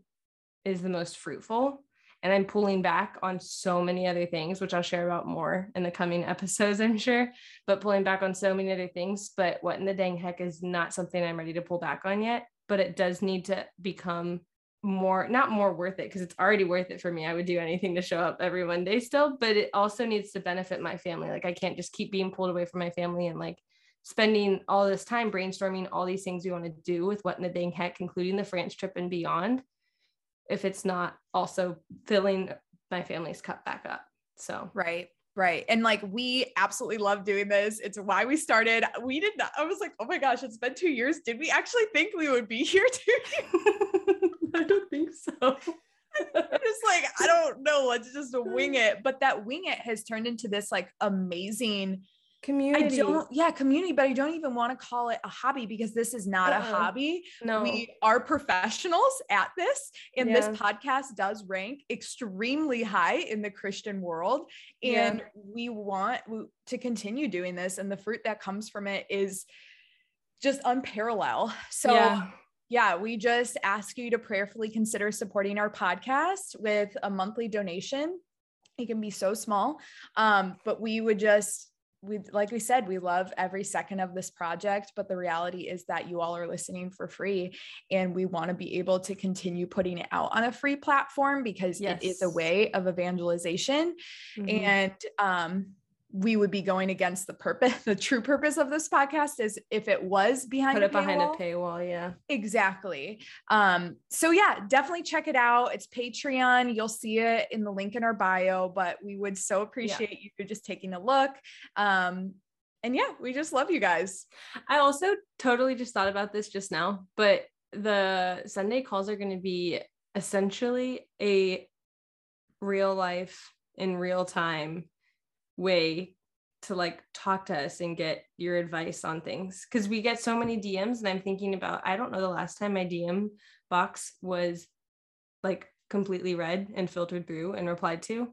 is the most fruitful and i'm pulling back on so many other things which i'll share about more in the coming episodes i'm sure but pulling back on so many other things. But what in the dang heck is not something i'm ready to pull back on yet but it does need to become more not more worth it because it's already worth it for me. I would do anything to show up every monday still but it also needs to benefit my family. Like i can't just keep being pulled away from my family and like spending all this time brainstorming all these things we want to do with what in the dang heck including the france trip and beyond if it's not also filling my family's cup back up. So right right. And like we absolutely love doing this. It's why we started. We did not i was like oh my gosh it's been two years. Did we actually think we would be here years? I don't think so. Just like i don't know. Let's just wing it. But that wing it has turned into this like amazing community I don't, yeah, community, but I don't even want to call it a hobby because this is not a Uh-uh. hobby. no We are professionals at this, and Yeah. this podcast does rank extremely high in the Christian world. Yeah. And we want to continue doing this, and the fruit that comes from it is just unparalleled. So, yeah yeah, we just ask you to prayerfully consider supporting our podcast with a monthly donation. It can be so small, um, but we would just we like we said we love every second of this project but the reality is that you all are listening for free and we want to be able to continue putting it out on a free platform because Yes. it is a way of evangelization Mhm. and um we would be going against the purpose the true purpose of this podcast is if it was behind put a it behind paywall. a paywall. Yeah. Exactly. Um, so yeah, definitely check it out. It's Patreon. You'll see it in the link in our bio, but we would so appreciate you just taking a look. Um, and yeah, we just love you guys. I also totally just thought about this just now, but the Sunday calls are going to be essentially a real life in real time way to like talk to us and get your advice on things because we get so many DMs and I'm thinking about I don't know the last time my DM box was like completely read and filtered through and replied to.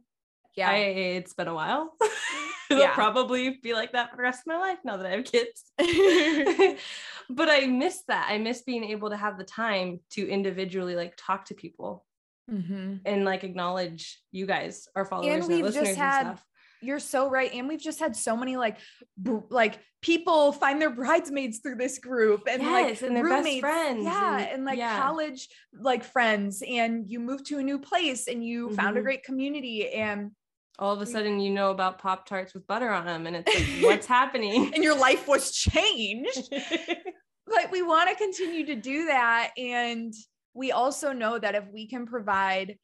Yeah. I, it's been a while. It'll Yeah. probably be like that for the rest of my life now that I have kids. but I miss that. I miss being able to have the time to individually like talk to people Mhm. and like acknowledge you guys, our followers and, we've our just listeners had- and stuff. You're so right. And we've just had so many like, br- like people find their bridesmaids through this group and like and their best roommates. friends Yeah. and- And, like yeah. college, like friends and you move to a new place and you found a Mhm. great community and All of a sudden, you know about Pop Tarts with butter on them, and it's like, what's happening? and your life was changed. but we want to continue to do that and we also know that if we can provide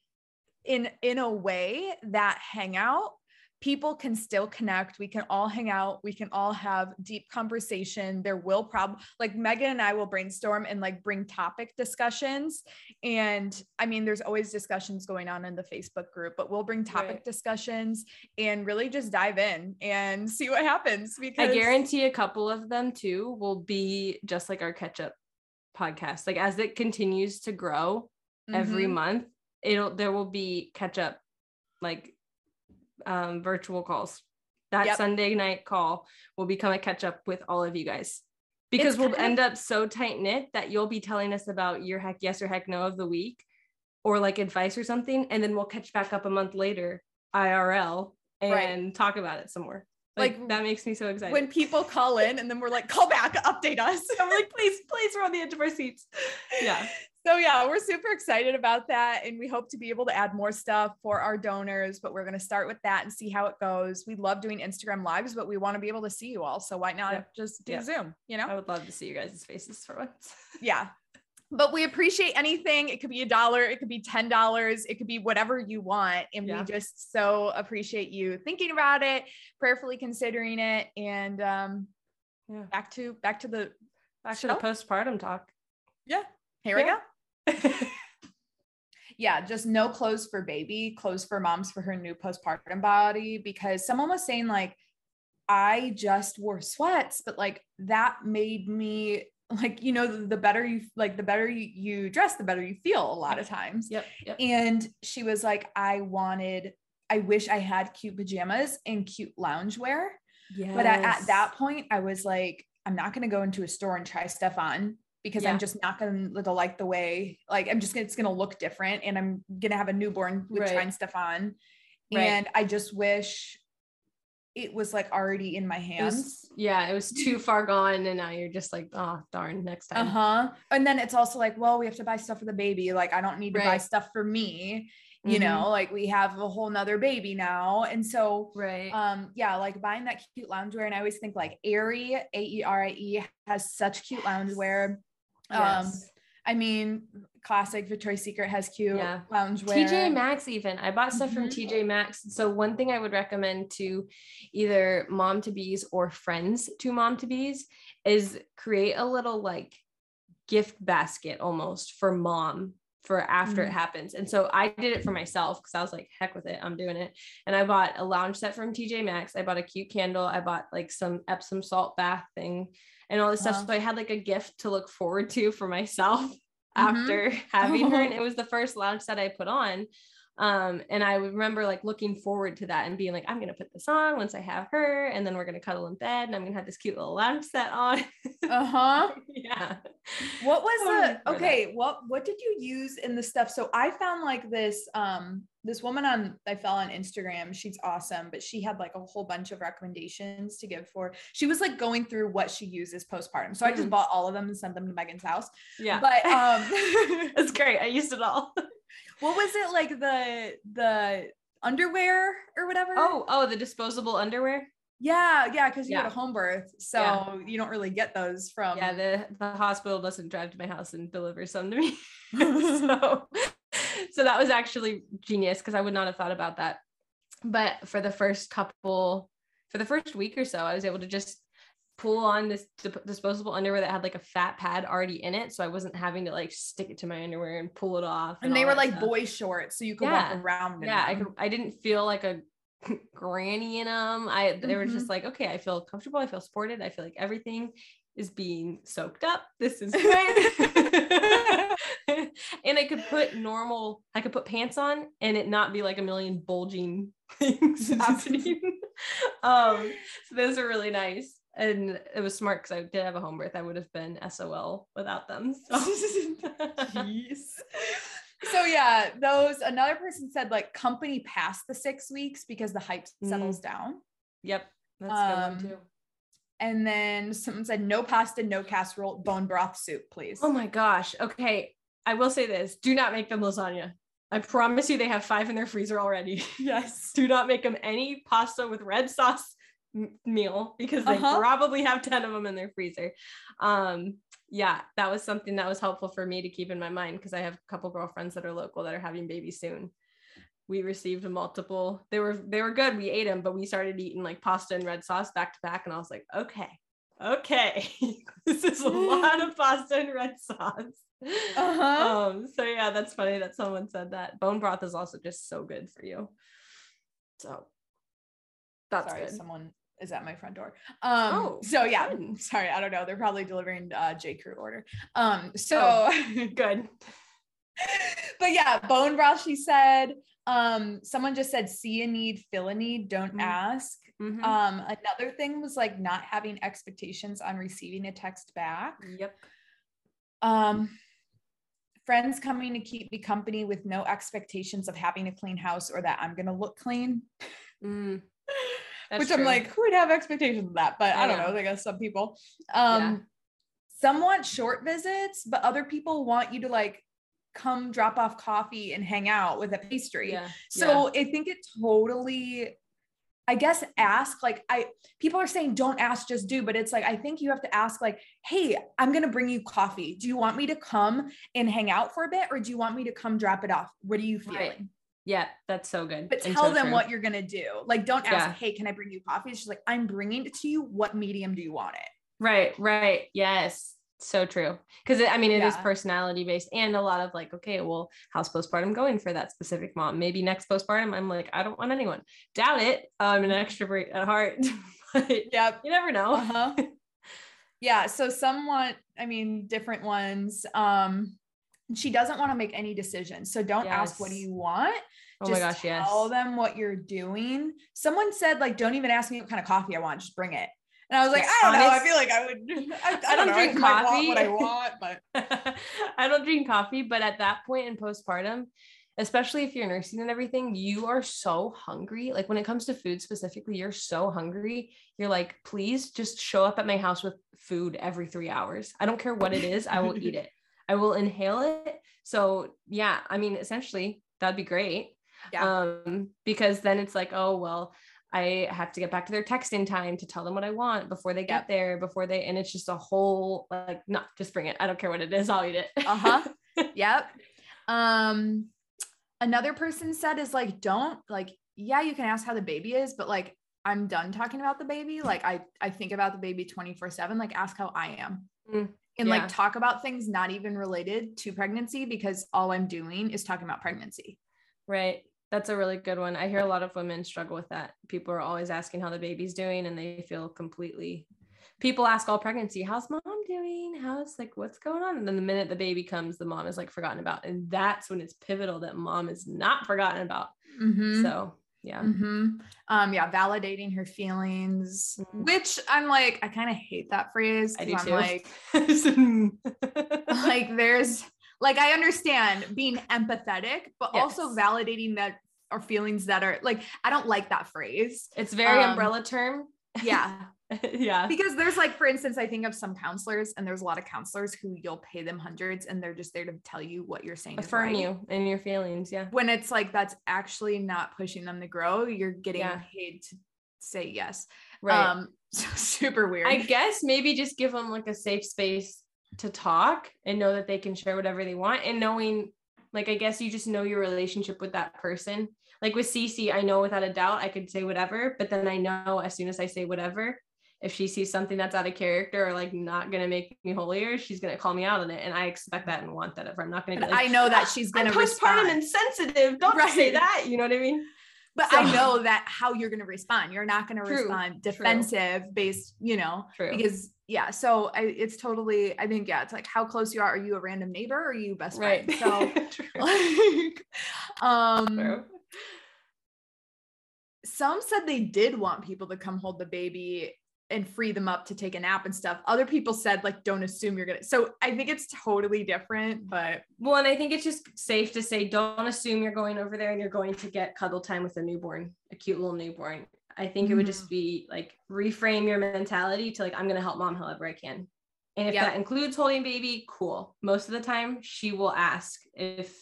in in a way that hangout people can still connect we can all hang out we can all have deep conversation there will probably like megan and i will brainstorm and like bring topic discussions and i mean there's always discussions going on in the facebook group but we'll bring topic Right. discussions and really just dive in and see what happens because I guarantee a couple of them too will be just like our catch up podcast. Like as it continues to grow every Mhm. month, it'll there will be catch up like um virtual calls. That Yep. Sunday night call will become a catch up with all of you guys. Because It's we'll end up so tight knit that you'll be telling us about your heck yes or heck no of the week or like advice or something. And then we'll catch back up a month later, IRL, and Right. talk about it some more. Like, Like, that makes me so excited. when people call in and then we're like, call back, update us. I'm like, please, please, we're on the edge of our seats. Yeah. So yeah, we're super excited about that. And we hope to be able to add more stuff for our donors, but we're going to start with that and see how it goes. We love doing Instagram lives, but we want to be able to see you all. So why not Yeah. just do Yeah. Zoom, you know? I would love to see you guys' faces for once. Yeah. But we appreciate anything. It could be a dollar, it could be $10, it could be whatever you want. And Yeah. we just so appreciate you thinking about it, prayerfully considering it. And um Yeah. back to back to the Back to the postpartum talk. yeah, here we go. Yeah, just no clothes for baby, clothes for moms for her new postpartum body. Because someone was saying, like, I just wore sweats, but like that made me like, you know, the, the better you like, the better you, you dress, the better you feel a lot of times. yep. Yep. And she was like, I wanted, I wish I had cute pajamas and cute loungewear. Yeah. But at, at that point, I was like, I'm not going to go into a store and try stuff on because Yeah. I'm just not going to like the way, like, I'm just gonna, it's going to look different and I'm going to have a newborn with Right. trying stuff on. Right. And I just wish it was like already in my It hands. was, yeah, it was too far gone, and now you're just like, oh darn, next time. Uh huh. And then it's also like, well, we have to buy stuff for the baby. Like, I don't need to buy stuff for me. You Mhm. know, like we have a whole nother baby now. And so, Right. um yeah like buying that cute loungewear and i always think like aerie a-e-r-i-e has such cute loungewear um Yes. i mean classic victoria's secret has cute Yeah. loungewear TJ Maxx, even I bought stuff from Mhm. TJ Maxx. So one thing I would recommend to either mom to bees or friends to mom to bees is create a little like gift basket almost for mom for after it Mhm. happens. And so I did it for myself because I was like, heck with it, I'm doing it. And I bought a lounge set from TJ Maxx. I bought a cute candle. I bought like some Epsom salt bath thing and all this Wow. stuff. So I had like a gift to look forward to for myself Mhm. after having her. And it was the first lounge set I put on. Um, and I remember like looking forward to that and being like, I'm gonna put this on once I have her, and then we're gonna cuddle in bed, and I'm gonna have this cute little lounge set on. uh-huh yeah. what was the okay what what did you use in the stuff so i found like this um this woman on I fell on Instagram. She's awesome, but she had like a whole bunch of recommendations to give for. She was like going through what she uses postpartum. So I just Mhm. bought all of them and sent them to Megan's house. Yeah. But um it's great. I used it all. what was it like the the underwear or whatever? Oh, oh, the disposable underwear. yeah, yeah, because you had a home birth. So Yeah. you don't really get those from yeah, the the hospital doesn't drive to my house and deliver some to me. so, so that was actually genius because I would not have thought about that. But for the first couple, for the first week or so, I was able to just pull on this disposable underwear that had like a fat pad already in it, so I wasn't having to like stick it to my underwear and pull it off. and they were like stuff. boy shorts, so you could Yeah. walk around. in yeah i could i didn't feel like a granny in them i they were Mhm. just like okay i feel comfortable i feel supported i feel like everything is being soaked up. This is great and i could put normal i could put pants on and it not be like a million bulging things happening um so those are really nice. And it was smart because i did have a home birth. I would have been sol without them so. Jeez. So yeah, those another person said like company past the six weeks because the hype settles down. yep that's good Um, one too And then someone said no pasta, no casserole, bone broth soup, please. Oh my gosh. Okay. I will say this do not make them lasagna. I promise you they have five in their freezer already. yes. do not make them any pasta with red sauce m- meal because they Uh-huh. probably have 10 of them in their freezer. Um, yeah, that was something that was helpful for me to keep in my mind because I have a couple girlfriends that are local that are having babies soon. We received multiple. They were they were good. We ate them, but we started eating like pasta and red sauce back to back, and I was like, okay, okay, this is a lot of pasta and red sauce. Uh-huh. Um, so yeah, that's funny that someone said that. Bone broth is also just so good for you. So that's sorry, good. someone is at my front door. Um Oh, so yeah, fun. sorry, I don't know. They're probably delivering uh J. Crew order. Um so Oh. Good. but yeah, bone broth, she said. Um, someone just said see a need, fill a need, don't Mm. ask. Mhm. Um, another thing was like not having expectations on receiving a text back. yep. Um, friends coming to keep me company with no expectations of having a clean house or that I'm gonna look clean. Mm, Which I'm like, who would have expectations of that? But I, I don't know. know. I guess some people. Um, Yeah. some want short visits, but other people want you to like come drop off coffee and hang out with a pastry. yeah. So I think it totally, I guess, ask like I people are saying don't ask, just do, but it's like I think you have to ask like, hey, I'm gonna bring you coffee. Do you want me to come and hang out for a bit, or do you want me to come drop it off? What are you feeling? Right. yeah, that's so good. But and tell so them true. what you're gonna do. Like, don't ask, Yeah. hey, can I bring you coffee? It's just like I'm bringing it to you. What medium do you want it? Right, right. Yes. So true. Because I mean, it is Yeah. personality based and a lot of like, okay, well, how's postpartum going for that specific mom? Maybe next postpartum, I'm like, I don't want anyone. Doubt it. I'm an extrovert at heart, but Yep. you never know. Uh-huh. yeah. So some want, I mean, different ones. Um, she doesn't want to make any decisions. So don't ask what do you want. Oh just my gosh, yes. tell them what you're doing. Someone said, like, don't even ask me what kind of coffee I want, just bring it. And I was like, I don't know. I feel like I would. I, I, I don't, don't drink I might want coffee. what I want, but I don't drink coffee, but at that point in postpartum, especially if you're nursing and everything, you are so hungry. Like when it comes to food specifically, you're so hungry. You're like, please just show up at my house with food every three hours. I don't care what it is, I will eat it. I will inhale it. So yeah, I mean, essentially, that'd be great. yeah. Um, because then it's like, oh well, I have to get back to their text in time to tell them what I want before they get Yep. there, before they, and it's just a whole like, no, just bring it. I don't care what it is, I'll eat it. uh-huh yep um another person said is like don't like yeah you can ask how the baby is but like i'm done talking about the baby like i i think about the baby 24 7 like ask how i am Mm, and yeah. like talk about things not even related to pregnancy because all i'm doing is talking about pregnancy Right. That's a really good one. I hear a lot of women struggle with that. People are always asking how the baby's doing and they feel completely people ask all pregnancy, how's mom doing? How's like what's going on? And then the minute the baby comes, the mom is like forgotten about. And that's when it's pivotal that mom is not forgotten about. Mhm. So yeah. Mhm. Um, yeah, validating her feelings, Mhm. which I'm like, I kind of hate that phrase. I do I'm too. like, like there's like I understand being empathetic, but also validating that or feelings that are like I don't like that phrase. It's very Um, umbrella term. Yeah. yeah. because there's like for instance i think of some counselors and there's a lot of counselors who you'll pay them hundreds and they're just there to tell you what you're saying Affirm right. you and your feelings. Yeah. when it's like that's actually not pushing them to grow you're getting Yeah. paid to say yes Right. um so super weird I guess maybe just give them like a safe space to talk and know that they can share whatever they want and knowing like I guess you just know your relationship with that person. Like with Cece, I know without a doubt I could say whatever, but then I know as soon as I say whatever, if she sees something that's out of character or like not gonna make me holier, she's gonna call me out on it. And I expect that and want that her. I'm not gonna like, i know that she's gonna postpartum respond insensitive. Don't say that. You know what I mean? But so- i know that how you're gonna respond you're not gonna respond defensive based you know True. because yeah so I, it's totally i think yeah it's like how close you are are you a random neighbor or are you best right. friend so like um True. some said they did want people to come hold the baby and free them up to take a nap and stuff other people said like don't assume you're gonna so i think it's totally different but Well, and I think it's just safe to say don't assume you're going over there and you're going to get cuddle time with a newborn, a cute little newborn. I think it would just be like reframe your mentality to like, I'm going to help mom however I can. And if Yep. that includes holding baby, cool. Most of the time, she will ask if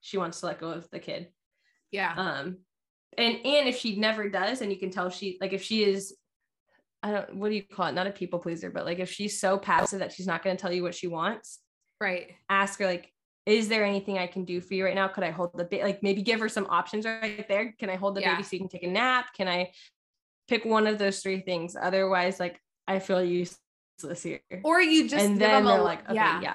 she wants to let go of the kid. yeah Um, and and if she never does, and you can tell she like if she is, I don't what do you call it? Not a people pleaser, but like if she's so passive that she's not going to tell you what she wants, right. ask her like is there anything i can do for you right now? Could i hold the baby like maybe give her some options right there. Can i hold the Yeah. baby so you can take a nap? Can i pick one of those three things? Otherwise like i feel useless here. Or you just and give then them they're like okay yeah, yeah.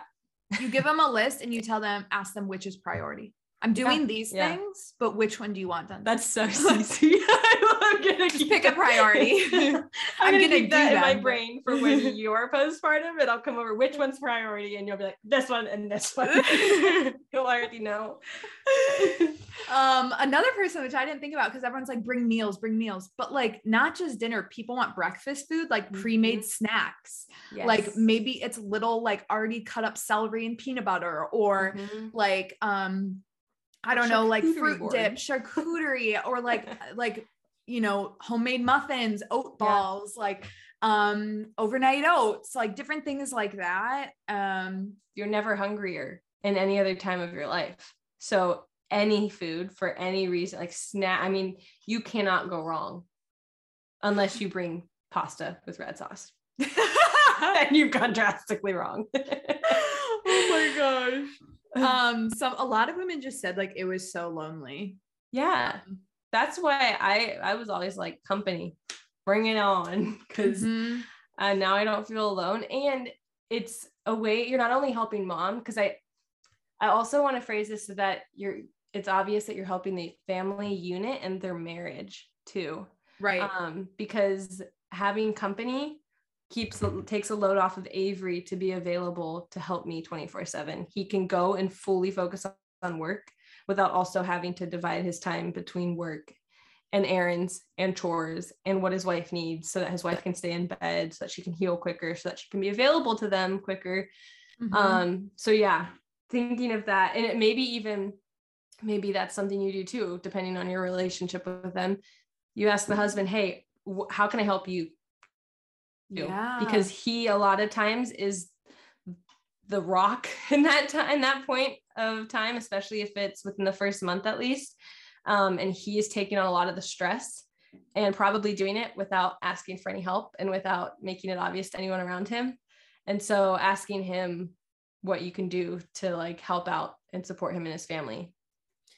You give them a list and you tell them ask them which is priority i'm doing these yeah. things but which one do you want done? That's so easy i'm gonna pick a priority. i'm, I'm gonna, gonna keep that in my brain for when you're postpartum and i'll come over which one's priority and you'll be like this one and this one. You'll already know. Um another person which i didn't think about because everyone's like bring meals bring meals. But like not just dinner people want breakfast food like pre-made snacks. Like maybe it's little like already cut up celery and peanut butter or Mhm. like um i don't know like fruit board. dip charcuterie or like like you know homemade muffins oat Yeah. balls like um overnight oats like different things like that um you're never hungrier in any other time of your life. So any food for any reason, like snack, I mean, you cannot go wrong unless you bring pasta with red sauce. and you've gone drastically wrong. oh my gosh um so a lot of women just said like it was so lonely yeah. That's why I I was always like company, bring it on. because Mhm. uh, now I don't feel alone. And it's a way you're not only helping mom, because I I also want to phrase this so that you're it's obvious that you're helping the family unit and their marriage too. right Um, because having company keeps takes a load off of Avery to be available to help me 24-7. He can go and fully focus on work without also having to divide his time between work and errands and chores and what his wife needs so that his wife can stay in bed so that she can heal quicker so that she can be available to them quicker Mhm. um so yeah thinking of that and it maybe even maybe that's something you do too depending on your relationship with them you ask the husband hey how can i help you do?" Yeah. because he a lot of times is the rock in that time in that point of time especially if it's within the first month at least um, and he is taking on a lot of the stress and probably doing it without asking for any help and without making it obvious to anyone around him and so asking him what you can do to like help out and support him and his family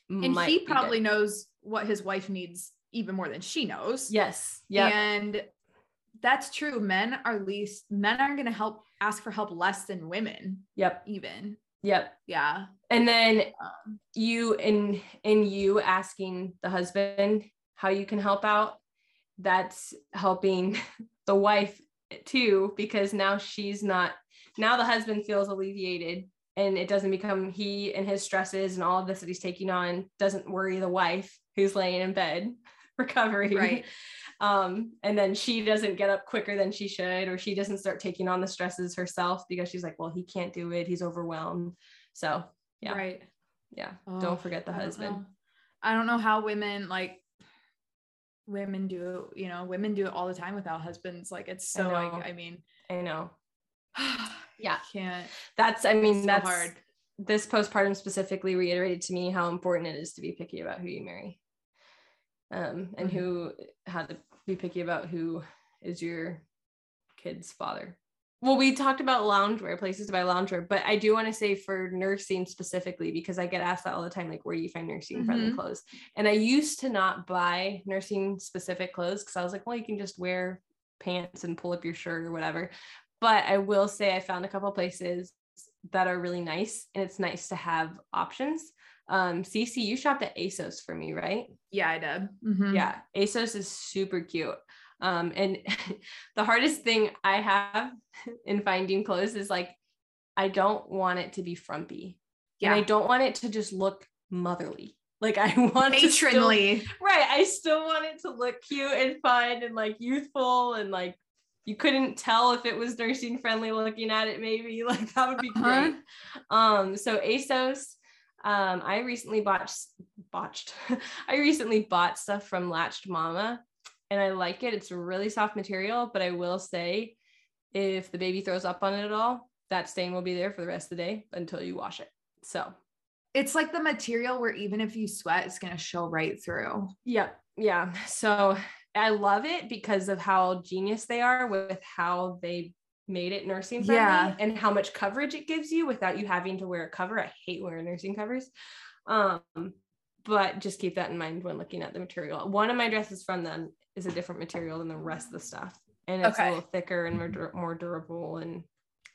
and he probably good. knows what his wife needs even more than she knows yes yeah And that's true. Men are least men aren't gonna help ask for help less than women, yep even. yep Yeah. and then Um, you in in you asking the husband how you can help out that's helping the wife too because now she's not now the husband feels alleviated and it doesn't become he and his stresses and all of this that he's taking on doesn't worry the wife who's laying in bed recovering right. Um and then she doesn't get up quicker than she should or she doesn't start taking on the stresses herself because she's like well he can't do it he's overwhelmed so yeah Right. yeah Oh, don't forget the I don't husband. I don't know how women like women do, you know, women do it all the time without husbands. Like it's so like. I mean, I know. Yeah. can't. That's, I mean, so that's hard. This postpartum specifically reiterated to me how important it is to be picky about who you marry. Um, and Mhm. who, how to be picky about who is your kid's father. Well, we talked about loungewear, places to buy loungewear, but I do want to say for nursing specifically, because I get asked that all the time, like, where do you find nursing friendly Mhm. clothes? And I used to not buy nursing specific clothes because I was like, well, you can just wear pants and pull up your shirt or whatever. But I will say I found a couple places that are really nice, and it's nice to have options. Um, Cece, you shopped at ASOS for me, right? Yeah, I did. Mhm. Yeah, ASOS is super cute. Um, and the hardest thing I have in finding clothes is like, I don't want it to be frumpy. And I don't want it to just look motherly. Like I want it to still- Matronly. right. I still want it to look cute and fun and like youthful and like you couldn't tell if it was nursing friendly looking at it, maybe. Like that would be Uh-huh. great. Um, so ASOS, um, I recently botched botched. I recently bought stuff from Latched Mama and I like it. It's really soft material, but I will say if the baby throws up on it at all, that stain will be there for the rest of the day until you wash it. So It's like the material where even if you sweat, it's gonna show right through. yeah, yeah. So I love it because of how genius they are with how they made it nursing friendly Yeah. and how much coverage it gives you without you having to wear a cover. I hate wearing nursing covers. Um, but just keep that in mind when looking at the material. One of my dresses from them is a different material than the rest of the stuff. And it's Okay. a little thicker and more, more durable and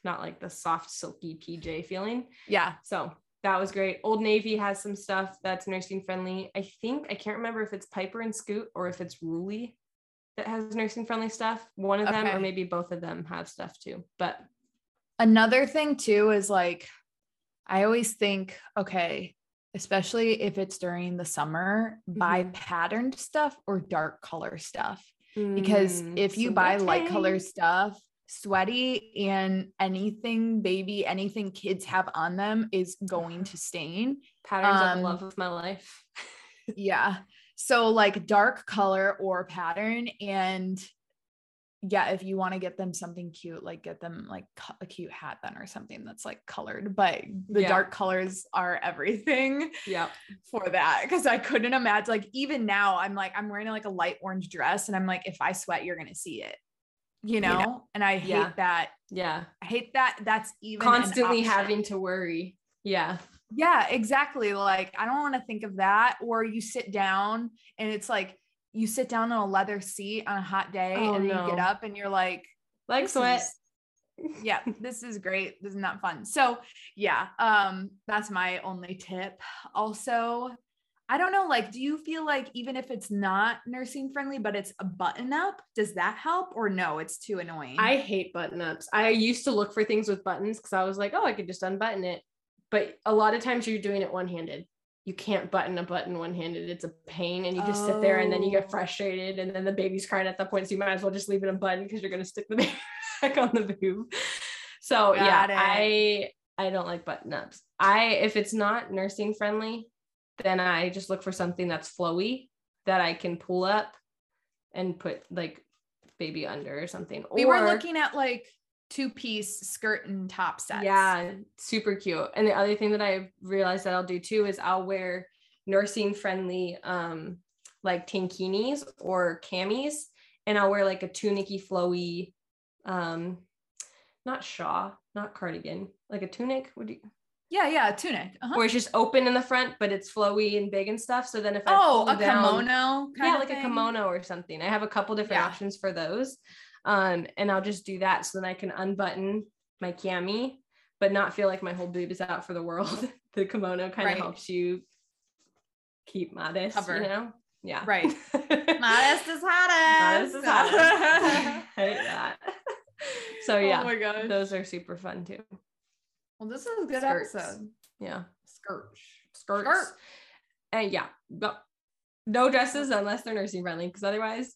not like the soft, silky PJ feeling. Yeah. So that was great. Old Navy has some stuff that's nursing friendly. I think I can't remember if it's Piper and Scoot or if it's Ruly that has nursing friendly stuff. One of them, Okay. or maybe both of them, have stuff too. But Another thing too is like, I always think, okay, especially if it's during the summer, buy Mhm. patterned stuff or dark color stuff. Because Mm, if you buy light color stuff, sweaty and anything baby, anything kids have on them is going to stain. patterns are um, the love of my life. yeah. So like dark color or pattern and yeah, if you want to get them something cute, like get them like a cute hat then or something that's like colored, but the Yeah. dark colors are everything Yeah. for that because I couldn't imagine like even now I'm like I'm wearing like a light orange dress and I'm like if I sweat you're going to see it. You know? Yeah. And I hate Yeah. that. Yeah. I hate that that's even Constantly having to worry. Yeah. Yeah, exactly. Like I don't want to think of that. Or you sit down and it's like you sit down on a leather seat on a hot day Oh, and then you get up and you're like, Like sweat. is- yeah, this is great. This is not that fun. So yeah, um, that's my only tip. Also, I don't know, like, do you feel like even if it's not nursing friendly, but it's a button up, does that help or no? It's too annoying. I hate button ups. I used to look for things with buttons because I was like, oh, I could just unbutton it. But a lot of times you're doing it one handed. You can't button a button one handed. It's a pain. And you just sit there and then you Oh. get frustrated. And then the baby's crying at that point. So you might as well just leave it unbuttoned because you're going to stick the baby back on the boob. So Got yeah, I I don't like button ups. I if it's not nursing friendly, then I just look for something that's flowy that I can pull up and put like baby under or something. we or, were looking at like two piece skirt and top sets. yeah, super cute. And the other thing that I realized that I'll do too is I'll wear nursing friendly um like tankinis or camis and I'll wear like a tunicky flowy um not shaw, not cardigan, like a tunic. Would you Yeah, yeah, a tunic. Uh-huh. where it's just open in the front, but it's flowy and big and stuff. So then if I Oh, a down- kimono. Kind yeah, of like a kimono or something. I have a couple different Yeah. options for those. Um, and I'll just do that so then I can unbutton my cami, but not feel like my whole boob is out for the world. the kimono kind Right. of helps you keep modest, Cover. you know? Yeah. Right. Modest Modest is hottest. is hottest. I hate that. So yeah, Oh my gosh. those are super fun too. Well, this is a good Skirts. episode. Yeah. Skirts. skirts. Skirt. And yeah, but no dresses unless they're nursing friendly, because otherwise,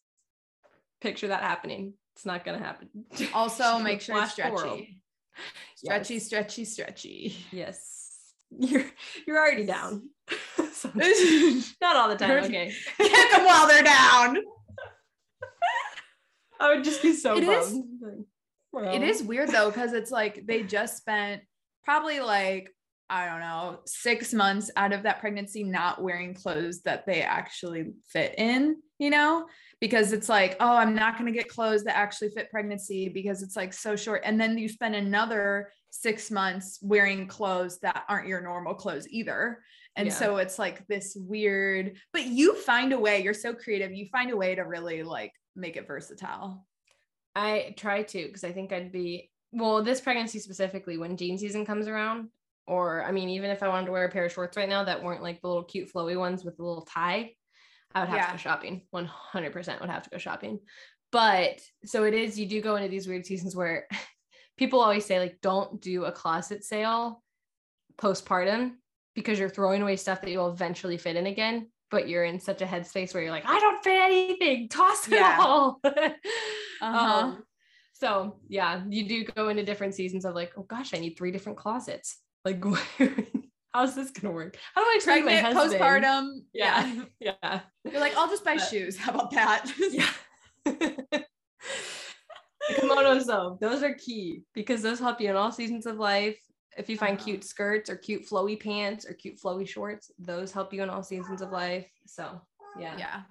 picture that happening. It's not gonna happen. Also, make sure it's stretchy. Stretchy, Yes. stretchy, stretchy. Yes, you're you're already down. Not all the time. Okay. Kick them while they're down. I would just be so It is- bummed. It is weird though, because it's like they just spent probably like, I don't know, six months out of that pregnancy not wearing clothes that they actually fit in, you know? Because it's like, oh, I'm not going to get clothes that actually fit pregnancy because it's like so short. And then you spend another six months wearing clothes that aren't your normal clothes either. And Yeah. so it's like this weird, but you find a way, you're so creative. You find a way to really like make it versatile. I try to because I think I'd be well, this pregnancy specifically, when jean season comes around, or I mean, even if I wanted to wear a pair of shorts right now that weren't like the little cute flowy ones with the little tie, I would have Yeah. to go shopping. 100% would have to go shopping. But so it is, you do go into these weird seasons where people always say, like, don't do a closet sale postpartum because you're throwing away stuff that you'll eventually fit in again. But you're in such a headspace where you're like, I don't fit anything, toss it Yeah. all. Uh-huh. Um, so yeah, you do go into different seasons of like, oh gosh, I need three different closets. Like, how's this gonna work? How do I explain to my Pregnant, husband? postpartum. Yeah, yeah, You're like, I'll just buy But- shoes. How about that? yeah. Kimonos though, those are key because those help you in all seasons of life. If you find Uh-huh. cute skirts or cute flowy pants or cute flowy shorts, those help you in all seasons of life. So yeah. yeah.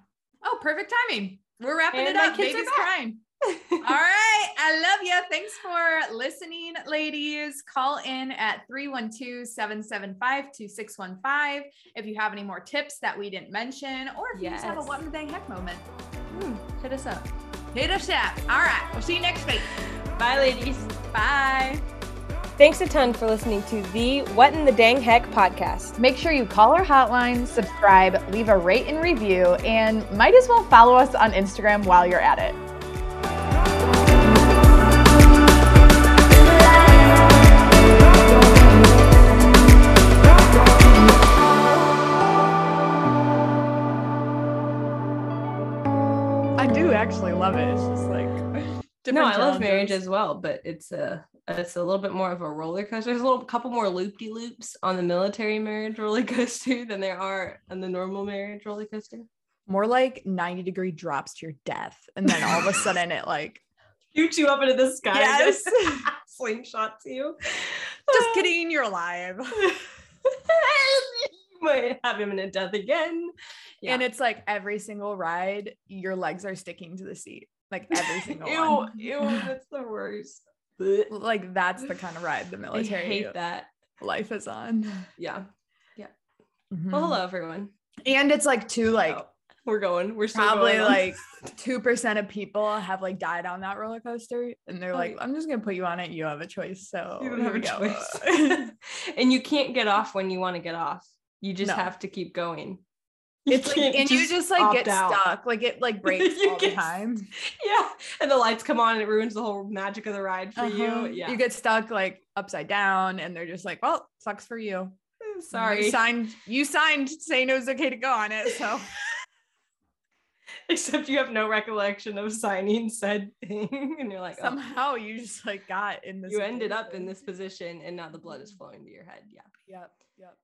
Oh, perfect timing. We're wrapping And it up. kids Baby's crying. All right. I love you. Thanks for listening, ladies. Call in at 312 775 2615 if you have any more tips that we didn't mention, or if you just have a what in the dang heck moment. Hmm, hit us up. Hit us up. All right. We'll see you next week. Bye, ladies. Bye. Thanks a ton for listening to the What in the Dang Heck podcast. Make sure you call our hotline, subscribe, leave a rate and review, and might as well follow us on Instagram while you're at it. Actually love it. It's just like no, I love marriage as well, but it's a it's a little bit more of a roller coaster. There's a little couple more loop de loops on the military marriage roller coaster than there are on the normal marriage roller coaster. more like 90 degree drops to your death, and then all of a sudden it like shoots you up into the sky. Yes. slingshot to you. just ah. kidding, you're alive. might have a death again. Yeah. And it's like every single ride, your legs are sticking to the seat. Like every single ew, one. ew, that's the worst. Like that's the kind of ride the I military hate that. life is on. Yeah. Mhm. Well, hello everyone. And it's like two like Oh, we're going. We're still probably going like two percent of people have like died on that roller coaster, and they're Oh, like, "I'm just gonna put you on it. You have a choice." So You don't have a go. choice. and you can't get off when you want to get off. You just No. have to keep going. You It's like, and you just like get out. stuck. Like it like breaks You all the get- time. Yeah. And the lights come on and it ruins the whole magic of the ride for Uh-huh. you. Yeah. You get stuck like upside down, and they're just like, "Well, sucks for you." You Sorry. signed. You signed saying it was okay to go on it. So Except you have no recollection of signing said thing. And you're like, oh, somehow you just like got in this. you ended up in this position and now the blood is flowing to your head. Yeah. Yep. Yep.